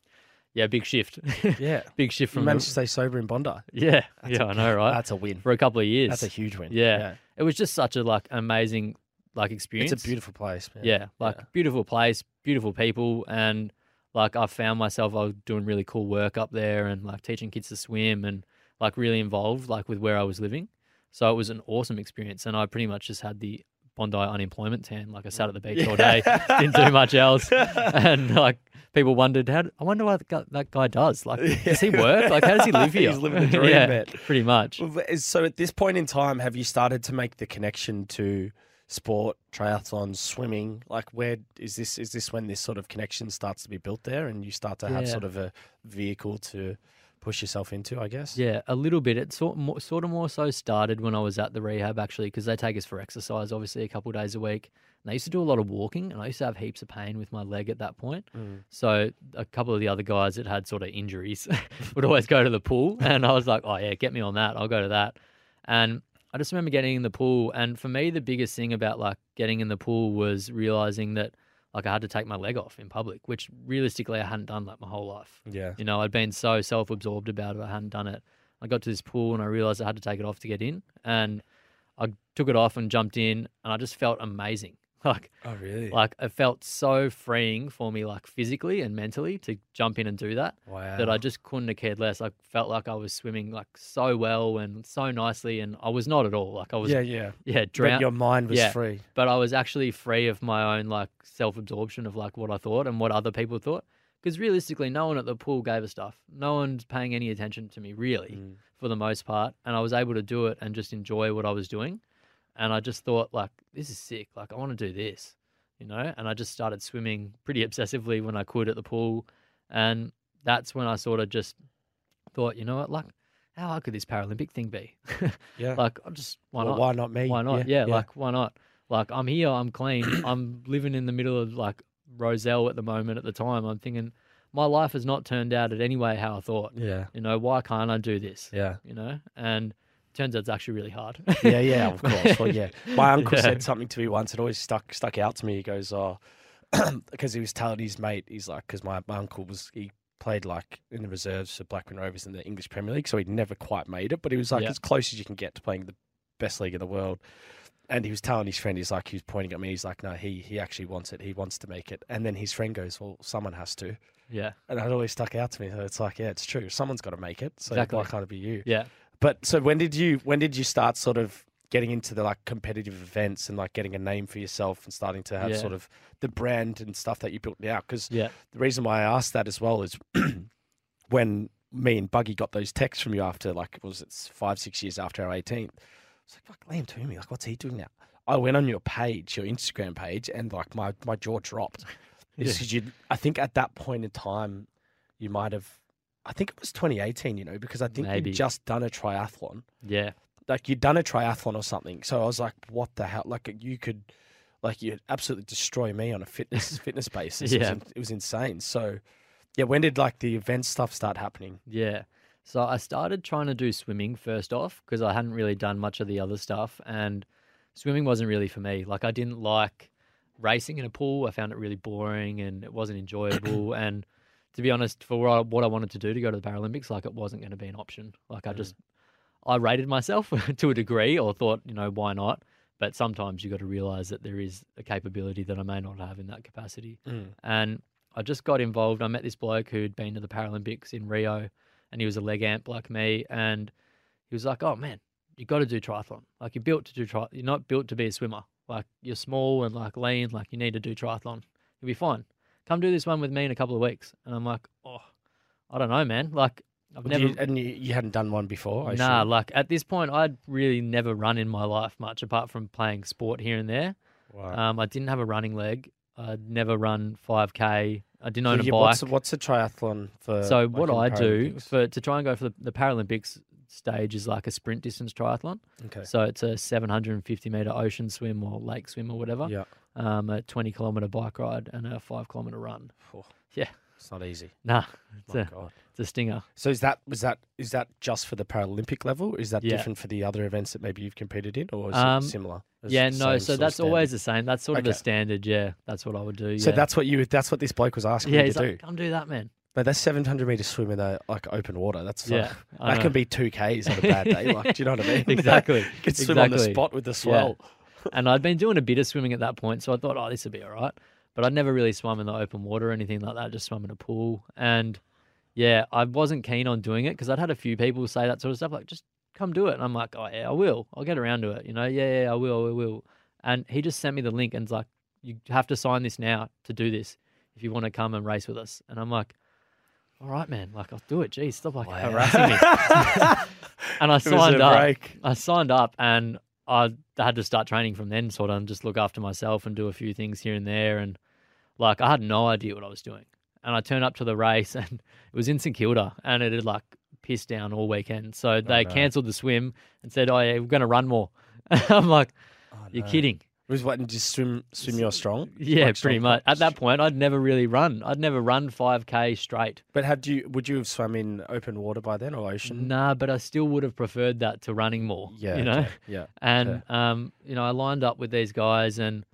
yeah, big shift, Yeah. big shift You from managed to stay sober in Bondi. yeah, That's yeah, a- I know, right? That's a win. For a couple of years, That's a huge win. Yeah. it was just such a like amazing like experience. It's a beautiful place. man. Yeah, like Yeah. beautiful place, beautiful people, and like I found myself I was doing really cool work up there and like teaching kids to swim and like really involved like with where I was living. So it was an awesome experience, and I pretty much just had the Bondi unemployment tan. Like I sat at the beach all day, didn't do much else, and like people wondered how. I wonder what that guy, does. Like, does he work? Like, how does he live here? He's living the dream, yeah, man. pretty much. So at this point in time, have you started to make the connection to sport, triathlon swimming? Like, where is this? Is this when this sort of connection starts to be built there, and you start to have Yeah. sort of a vehicle to push yourself into? I guess. Yeah, a little bit. It sort more, sort of more so started when I was at the rehab actually, because they take us for exercise, obviously a couple of days a week. And I used to do a lot of walking, and I used to have heaps of pain with my leg at that point. Mm. So a couple of the other guys that had sort of injuries would always go to the pool, and I was like, "Oh yeah, get me on that. I'll go to that." And I just remember getting in the pool, and for me, the biggest thing about like getting in the pool was realizing that like I had to take my leg off in public, which realistically I hadn't done like my whole life. Yeah. You know, I'd been so self absorbed about it, I hadn't done it. I got to this pool and I realized I had to take it off to get in. And I took it off and jumped in and I just felt amazing. Like, Oh, really? like it felt so freeing for me, like physically and mentally, to jump in and do that. wow. That I just couldn't have cared less. I felt like I was swimming like so well and so nicely, and I was not at all. Like I was, yeah, yeah, yeah. drowned But your mind was yeah. free. but I was actually free of my own like self absorption of like what I thought and what other people thought. Because realistically, no one at the pool gave a stuff. No one's paying any attention to me really, Mm. for the most part. And I was able to do it and just enjoy what I was doing. And I just thought like, this is sick. Like I want to do this, you know. And I just started swimming pretty obsessively when I could at the pool, and that's when I sort of just thought, you know what, like. How hard could this Paralympic thing be? Yeah. like, I'm just why Well, not? why not me? Why not? Yeah, like why not? Like I'm here, I'm clean, I'm living in the middle of like Rozelle at the moment. At the time, I'm thinking my life has not turned out at any way how I thought. yeah, You know, why can't I do this? yeah. You know, and turns out it's actually really hard. yeah, yeah, of course. Well, yeah. My uncle Yeah. said something to me once. It always stuck stuck out to me. He goes, "Oh, because he was telling his mate, he's like, because my, my uncle was he played like in the reserves for Blackburn Rovers in the English Premier League, so he never quite made it. But he was like Yeah. as close as you can get to playing the best league in the world." And he was telling his friend, he's like, he was pointing at me. He's like, no, he he actually wants it. He wants to make it. And then his friend goes, well, someone has to. yeah, And it always stuck out to me. So it's like, yeah, it's true. Someone's got to make it. So Exactly. why can't it be you? yeah. But so when did you when did you start sort of getting into the like competitive events and like getting a name for yourself and starting to have Yeah. sort of the brand and stuff that you built now? Because Yeah. the reason why I asked that as well is when me and Buggy got those texts from you after like was it five six years after our 18th. It's like fuck Liam Twomey, like what's he doing now? I went on your page, your Instagram page, and like my my jaw dropped. Yeah. you, I think at that point in time, you might have. I think it was 2018, you know, because I think Maybe. you'd just done a triathlon. Yeah. Like you'd done a triathlon or something. So I was like, what the hell? Like you could, like you'd absolutely destroy me on a fitness fitness basis. It, was Yeah. it was insane. So, yeah, when did like the event stuff start happening? Yeah. So I started trying to do swimming first off because I hadn't really done much of the other stuff and swimming wasn't really for me. Like I didn't like racing in a pool. I found it really boring and it wasn't enjoyable and to be honest, for what I, what I wanted to do to go to the Paralympics, like it wasn't going to be an option. Like I mm. just, I rated myself to a degree or thought, you know, why not? But sometimes you got to realize that there is a capability that I may not have in that capacity. Mm. And I just got involved. I met this bloke who'd been to the Paralympics in Rio and he was a leg amp like me. And he was like, oh man, you got to do triathlon. Like you're built to do tri. You're not built to be a swimmer. Like you're small and like lean. Like you need to do triathlon. You'll be fine. Come do this one with me in a couple of weeks. And I'm like, oh, I don't know, man. Like I've Did never. you- and you, you hadn't done one before? I Nah, assume? like at this point, I'd really never run in my life much apart from playing sport here and there. Wow. Um, I didn't have a running leg. I'd never run 5K. I didn't own a bike. what's, what's a triathlon for? so like, what in I do Paralympics? for to try and go for the, the Paralympics stage is like a sprint distance triathlon. Okay. So it's a 750 meter ocean swim or lake swim or whatever. Yeah. Um, a 20 kilometer bike ride and a five kilometer run. Oh, Yeah. It's not easy. Nah, it's My a, God. it's a stinger. So is that was that is that just for the Paralympic level? Is that Yeah. different for the other events that maybe you've competed in, or is Um, it similar? Is yeah, it no. So that's always the same. That's sort of the standard. Yeah, that's what I would do. So yeah. that's what you that's what this bloke was asking yeah. you to do. come do that, man. But that's seven hundred meter swim in the like open water. That's Yeah, like, that know. can be two k's on a bad day. Like, do you know what I mean? Exactly, you can swim on the spot with the swell. and I'd been doing a bit of swimming at that point, so I thought, oh, this would be all right. But I'd never really swum in the open water or anything like that. Just swum in a pool, and yeah, I wasn't keen on doing it because I'd had a few people say that sort of stuff, like just come do it. And I'm like, oh yeah, I will. I'll get around to it. You know, yeah, yeah, I will, I will. And he just sent me the link and was like, you have to sign this now to do this if you want to come and race with us. And I'm like, all right, man, like I'll do it. Geez, stop like harassing me. and I signed up. break. I signed up and I had to start training from then, sort of, and just look after myself and do a few things here and there. And like, I had no idea what I was doing. And I turned up to the race, and it was in St Kilda, and it had like pissed down all weekend. So they no. cancelled the swim and said, "Oh yeah, we're going to run more." I'm like, "You're no. kidding." Was what? and Just swim, swim your strong. Yeah, Like strong pretty much. At that point, I'd never really run. I'd never run 5k straight. But had you? Would you have swum in open water by then or ocean? Nah, but I still would have preferred that to running more. Yeah. you know. okay, Yeah. And um, you know, I lined up with these guys, and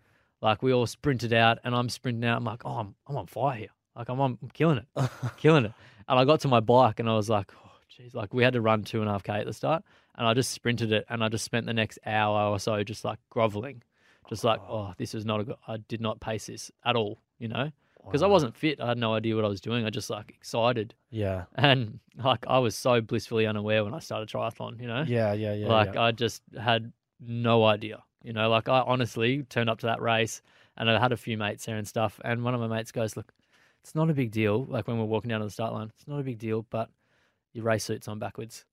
like we all sprinted out, and I'm sprinting out. I'm like, oh, I'm, I'm on fire here. Like I'm, on, I'm killing it, killing it. And I got to my bike, and I was like, oh, geez, like we had to run two and a half k at the start, and I just sprinted it, and I just spent the next hour or so just like groveling, just like, oh, this is not a good. I did not pace this at all, you know, because I wasn't fit. I had no idea what I was doing. I just like excited, Yeah. and like I was so blissfully unaware when I started triathlon, you know. Yeah. Yeah. Yeah. Like yeah. I just had no idea. You know, like I honestly turned up to that race and I had a few mates there and stuff. And one of my mates goes, Look, it's not a big deal. Like when we're walking down to the start line, it's not a big deal, but your race suit's on backwards.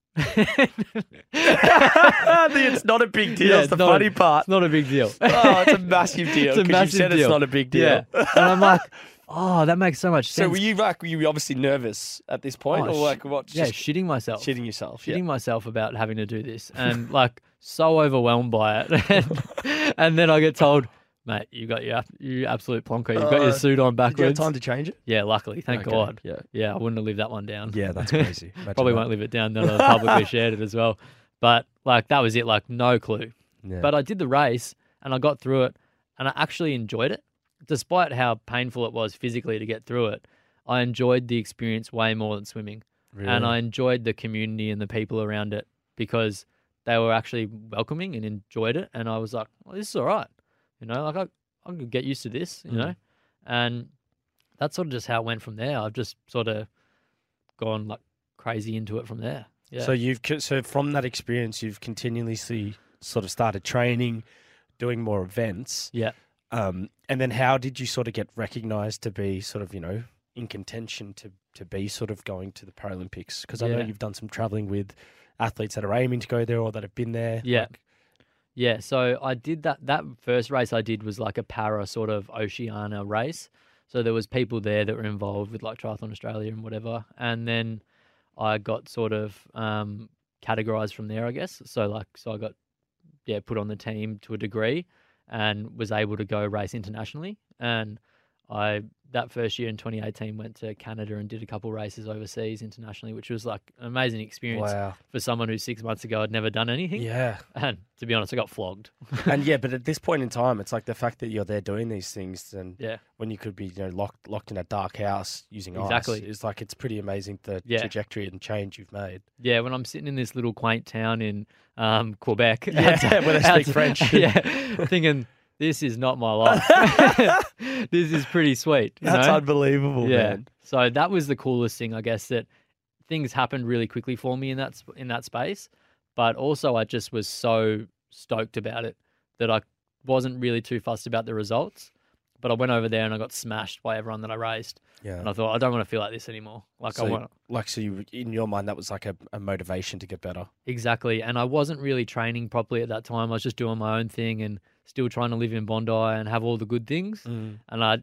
It's not a big deal. Yeah, it's the not a- funny part. It's not a big deal. oh, it's a massive deal. It's a massive you said deal. it's not a big deal. Yeah. and I'm like, Oh, that makes so much sense. So were you like were you obviously nervous at this point, Oh, or like what? yeah, shitting myself. shitting yourself. shitting yeah. myself about having to do this and like so overwhelmed by it. and, and then I get told, mate, you got your you absolute plonker. You've got your Uh, suit on Did you have backwards. time to change it? Yeah, luckily, thank Okay, God. Yeah. Yeah, I wouldn't have lived that one down. Yeah, that's crazy. Imagine Probably that. won't live it down now that I publicly shared it as well. But like that was it, like no clue. Yeah. But I did the race and I got through it and I actually enjoyed it. Despite how painful it was physically to get through it, I enjoyed the experience way more than swimming. And I enjoyed the community and the people around it because they were actually welcoming and enjoyed it. And I was like, well, this is all right. You know, like I, I could get used to this, you Mm. know? And that's sort of just how it went from there. I've just sort of gone like crazy into it from there. Yeah. So you've so from that experience, you've continuously sort of started training, doing more events. Yeah. Um, and then how did you sort of get recognised to be sort of you know in contention to to be sort of going to the Paralympics? Because I know you've done some travelling with athletes that are aiming to go there or that have been there. Yeah. Like, Yeah, so I did that. That first race I did was like a para sort of Oceania race. So there was people there that were involved with like Triathlon Australia and whatever. And then I got sort of um, categorized from there, I guess. So like, so I got yeah put on the team to a degree, and was able to go race internationally. And I that first year in 2018 went to Canada and did a couple races overseas internationally, which was like an amazing experience wow. for someone who six months ago had never done anything. Yeah. And to be honest, I got flogged. and yeah, but at this point in time, it's like the fact that you're there doing these things, and Yeah. when you could be, you know, locked locked in a dark house using Exactly. ice, is like it's pretty amazing the Yeah. trajectory and change you've made. Yeah, when I'm sitting in this little quaint town in um, Quebec, Yeah, outside- where they speak outside- French. yeah, thinking this is not my life. this is pretty sweet. you That's know? unbelievable, yeah. man. So that was the coolest thing, I guess, that things happened really quickly for me in that in that space. But also, I just was so stoked about it that I wasn't really too fussed about the results. But I went over there and I got smashed by everyone that I raced, Yeah. and I thought I don't want to feel like this anymore. Like I So, want like, so you, in your mind, that was like a, a motivation to get better. Exactly. And I wasn't really training properly at that time. I was just doing my own thing and still trying to live in Bondi and have all the good things. Mm. And I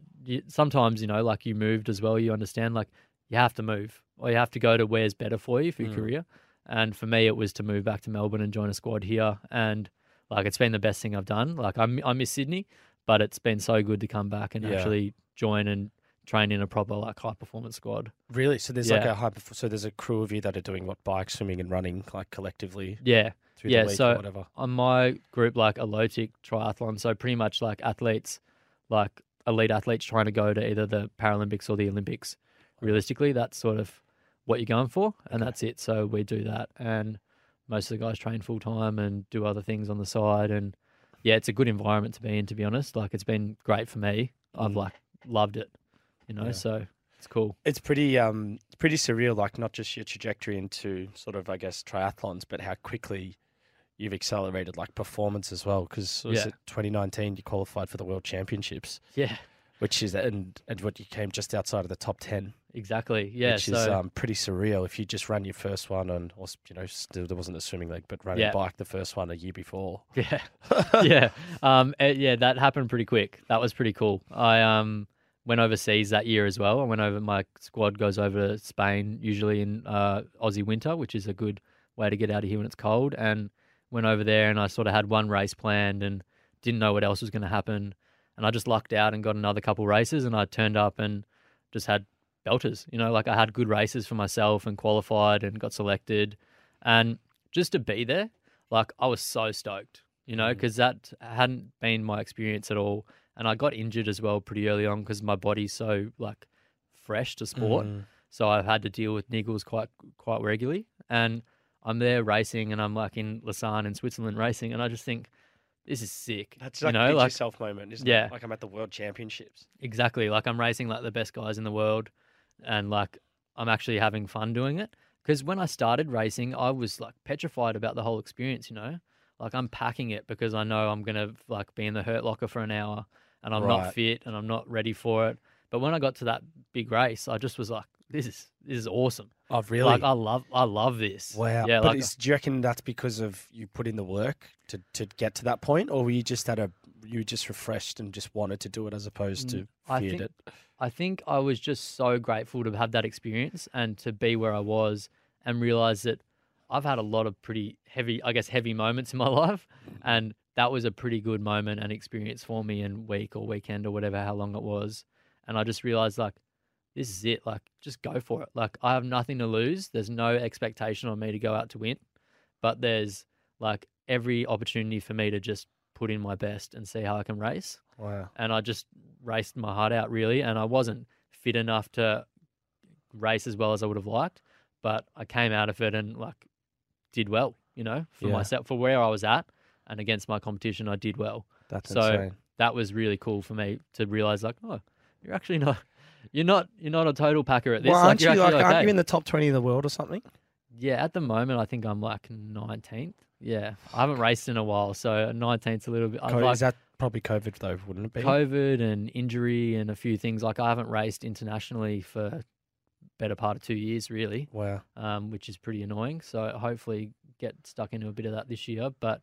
sometimes, you know, like you moved as well, you understand like you have to move or you have to go to where's better for you for your Mm. career. And for me, it was to move back to Melbourne and join a squad here. And like it's been the best thing I've done. Like I I miss Sydney, but it's been so good to come back and Yeah. actually join and train in a proper like high performance squad. Really? So there's like a high, so there's a crew of you that are doing what bike, swimming, and running like collectively Yeah. Through Yeah, the week so- or whatever. on my group like Elotic triathlon, so pretty much like athletes, like elite athletes trying to go to either the Paralympics or the Olympics. Realistically, that's sort of what you're going for, and that's it. So we do that, and most of the guys train full time and do other things on the side, and yeah, it's a good environment to be in. To be honest, like it's been great for me. I've Mm. like loved it, you know. Yeah. So it's cool. It's pretty um it's pretty surreal, like not just your trajectory into sort of I guess triathlons, but how quickly you've accelerated like performance as well. Because was Yeah. it 2019 you qualified for the World Championships, Yeah, which is and and what you came just outside of the top 10, exactly. Yeah, which so is um pretty surreal. If you just ran your first one on, or you know, still there wasn't a swimming leg but running Yeah. a bike the first one a year before. Yeah, yeah, um, eh, yeah. That happened pretty quick. That was pretty cool. I um went overseas that year as well. I went over. My squad goes over to Spain usually in uh, Aussie winter, which is a good way to get out of here when it's cold. And went over there, and I sort of had one race planned, and didn't know what else was going to happen. And I just lucked out and got another couple races, and I turned up and just had belters. You know, like I had good races for myself and qualified and got selected, and just to be there, like I was so stoked. You know, because that hadn't been my experience at all, and I got injured as well pretty early on because my body's so like fresh to sport. Mm. So I've had to deal with niggles quite quite regularly, and I'm there racing, and I'm like in Lausanne in Switzerland racing, and I just think this is sick. That's you like know, pinch like yourself moment, isn't Yeah. it? Like I'm at the World Championships. Exactly. Like I'm racing like the best guys in the world and like I'm actually having fun doing it. Because when I started racing, I was like petrified about the whole experience, you know? Like I'm packing it because I know I'm gonna like be in the hurt locker for an hour and I'm Right. not fit and I'm not ready for it. But when I got to that big race, I just was like, This is this is awesome. Oh, really? Like I love I love this. Wow. Yeah, but like is, do you reckon that's because of you put in the work to, to get to that point, or were you just at a you just refreshed and just wanted to do it as opposed to Mm, I feared think- it? I think I was just so grateful to have that experience and to be where I was and realize that I've had a lot of pretty heavy, I guess, heavy moments in my life. And that was a pretty good moment and experience for me and week or weekend or whatever, how long it was. And I just realized, like, this is it. Like, just go for it. Like, I have nothing to lose. There's no expectation on me to go out to win, but there's like every opportunity for me to just put in my best and see how I can race Wow. and I just raced my heart out really, and I wasn't fit enough to race as well as I would have liked, but I came out of it and like did well, you know, for Yeah. myself for where I was at and against my competition, I did well. That's So insane. that was really cool for me to realize like, oh, you're actually not, you're not, you're not a total packer at this. Well, aren't you're you like, actually aren't you in the top twenty in the world or something? Yeah, at the moment, I think I'm like 19th. Yeah, I haven't raced in a while, so 19th's a little bit. Co- like is that probably COVID though? Wouldn't it be? COVID and injury and a few things. Like I haven't raced internationally for better part of two years, really, Wow. um, which is pretty annoying. So hopefully get stuck into a bit of that this year. But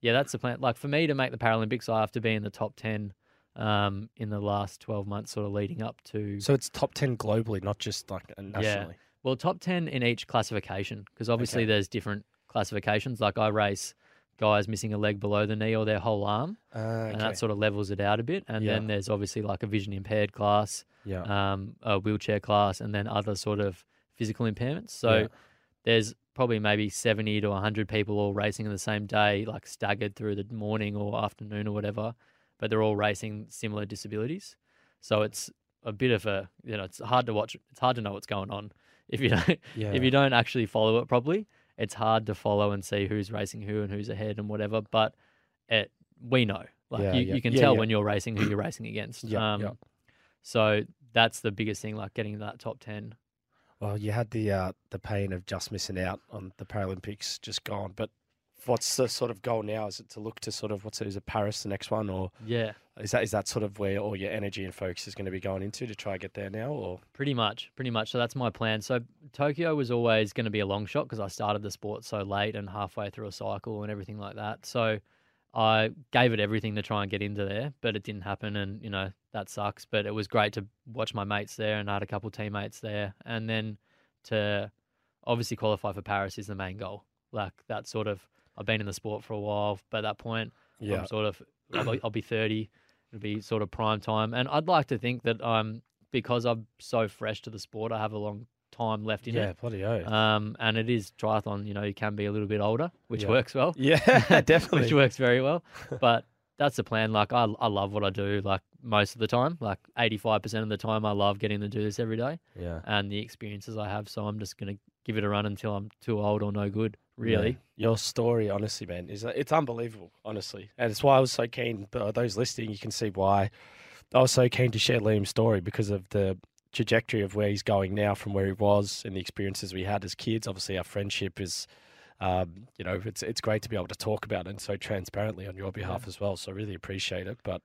yeah, that's the plan. Like for me to make the Paralympics, I have to be in the top 10 um, in the last 12 months, sort of leading up to. So it's top ten globally, not just like uh, nationally. Well, top 10 in each classification because obviously Okay. there's different classifications. Like I race guys missing a leg below the knee or their whole arm, Ah, and that sort of levels it out a bit. And Yeah. then there's obviously like a vision impaired class, yeah. um, a wheelchair class, and then other sort of physical impairments. So Yeah. there's probably maybe 70 to 100 people all racing on the same day, like staggered through the morning or afternoon or whatever, but they're all racing similar disabilities. So it's a bit of a, you know, it's hard to watch. It's hard to know what's going on if you don't, yeah. if you don't actually follow it properly. It's hard to follow and see who's racing who and who's ahead and whatever. But it, we know, like Yeah, you, yeah. you can tell when you're racing who you're racing against. Yeah, um, yeah. So that's the biggest thing, like getting that top ten. Well, you had the uh, the pain of just missing out on the Paralympics just gone. But what's the sort of goal now? Is it to look to sort of what's it? Is it Paris the next one, or Yeah, is that is that sort of where all your energy and focus is going to be going into to try and get there now? Or pretty much, pretty much. So that's my plan. So Tokyo was always going to be a long shot because I started the sport so late and halfway through a cycle and everything like that. So I gave it everything to try and get into there, but it didn't happen, and you know that sucks. But it was great to watch my mates there, and I had a couple teammates there, and then to obviously qualify for Paris is the main goal. Like that sort of. I've been in the sport for a while, but at that point, yeah, I'm sort of I'll, be- I'll be 30. It'll be sort of prime time, and I'd like to think that I'm because I'm so fresh to the sport. I have a long time left in yeah, it. Yeah, bloody oath. Um, and it is triathlon. You know, you can be a little bit older, which Yeah. works well. yeah, definitely. which works very well. But that's the plan. Like I, I love what I do. Like most of the time, like 85% of the time, I love getting to do this every day yeah, and the experiences I have. So I'm just gonna give it a run until I'm too old or no good. Really. Yeah. Your story, honestly, man, is it's unbelievable, honestly, and it's why I was so keen. But those listening, you can see why I was so keen to share Liam's story because of the trajectory of where he's going now from where he was and the experiences we had as kids. Obviously, our friendship is, um, you know, it's it's great to be able to talk about it and so transparently on your behalf as well. So I really appreciate it. But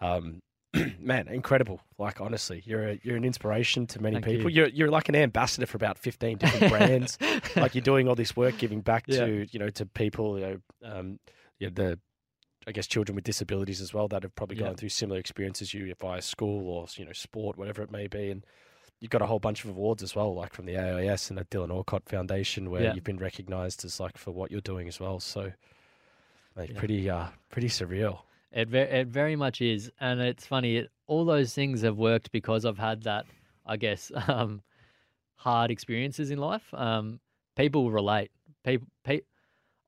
um, man, incredible! Like honestly, you're a, you're an inspiration to many Thank people. you. You're you're like an ambassador for about fifteen different brands. like you're doing all this work, giving back Yeah. to you know to people, you know, um, yeah, the I guess children with disabilities as well that have probably Yeah. gone through similar experiences you via school or you know sport, whatever it may be, and you've got a whole bunch of awards as well, like from the AIS and the Dylan Alcott Foundation, where Yeah. you've been recognised as like for what you're doing as well. So, Yeah. pretty uh, pretty surreal. It ve- it very much is, and it's funny. It, all those things have worked because I've had that, I guess, um, hard experiences in life. Um, people relate. People, pe-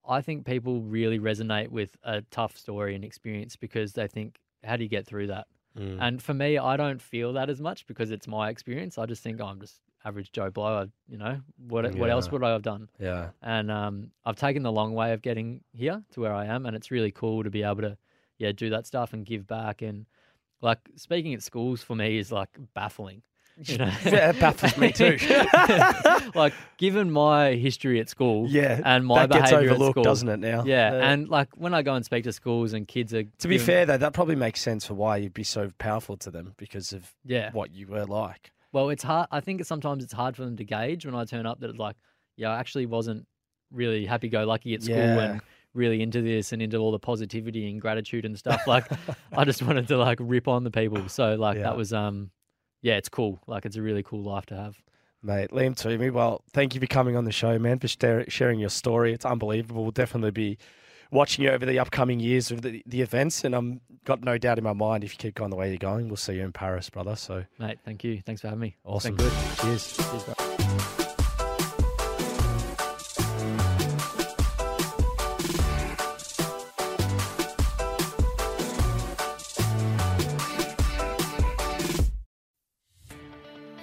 I think people really resonate with a tough story and experience because they think, "How do you get through that?" Mm. And for me, I don't feel that as much because it's my experience. I just think oh, I'm just average Joe Blow. You know, what what else would I have done? yeah, and um, I've taken the long way of getting here to where I am, and it's really cool to be able to, yeah, do that stuff and give back. And like speaking at schools for me is like baffling. You know? Yeah, it baffles me too. like given my history at school, yeah, and my that gets behaviour at school, doesn't it? Now, yeah, Uh, and like when I go and speak to schools and kids are to be fair though, that probably makes sense for why you'd be so powerful to them because of yeah, what you were like. Well, it's hard. I think sometimes it's hard for them to gauge when I turn up that it's like, yeah, I actually wasn't really happy go lucky at school Yeah. and really into this and into all the positivity and gratitude and stuff. Like, I just wanted to like rip on the people. So like Yeah. that was um, yeah, it's cool. Like it's a really cool life to have. Mate, Liam Twomey, well, thank you for coming on the show, man, for sharing your story. It's unbelievable. We'll definitely be watching you over the upcoming years of the, the events, and I'm got no doubt in my mind if you keep going the way you're going, we'll see you in Paris, brother. So Mate, thank you. Thanks for having me. Awesome. Cheers. Cheers,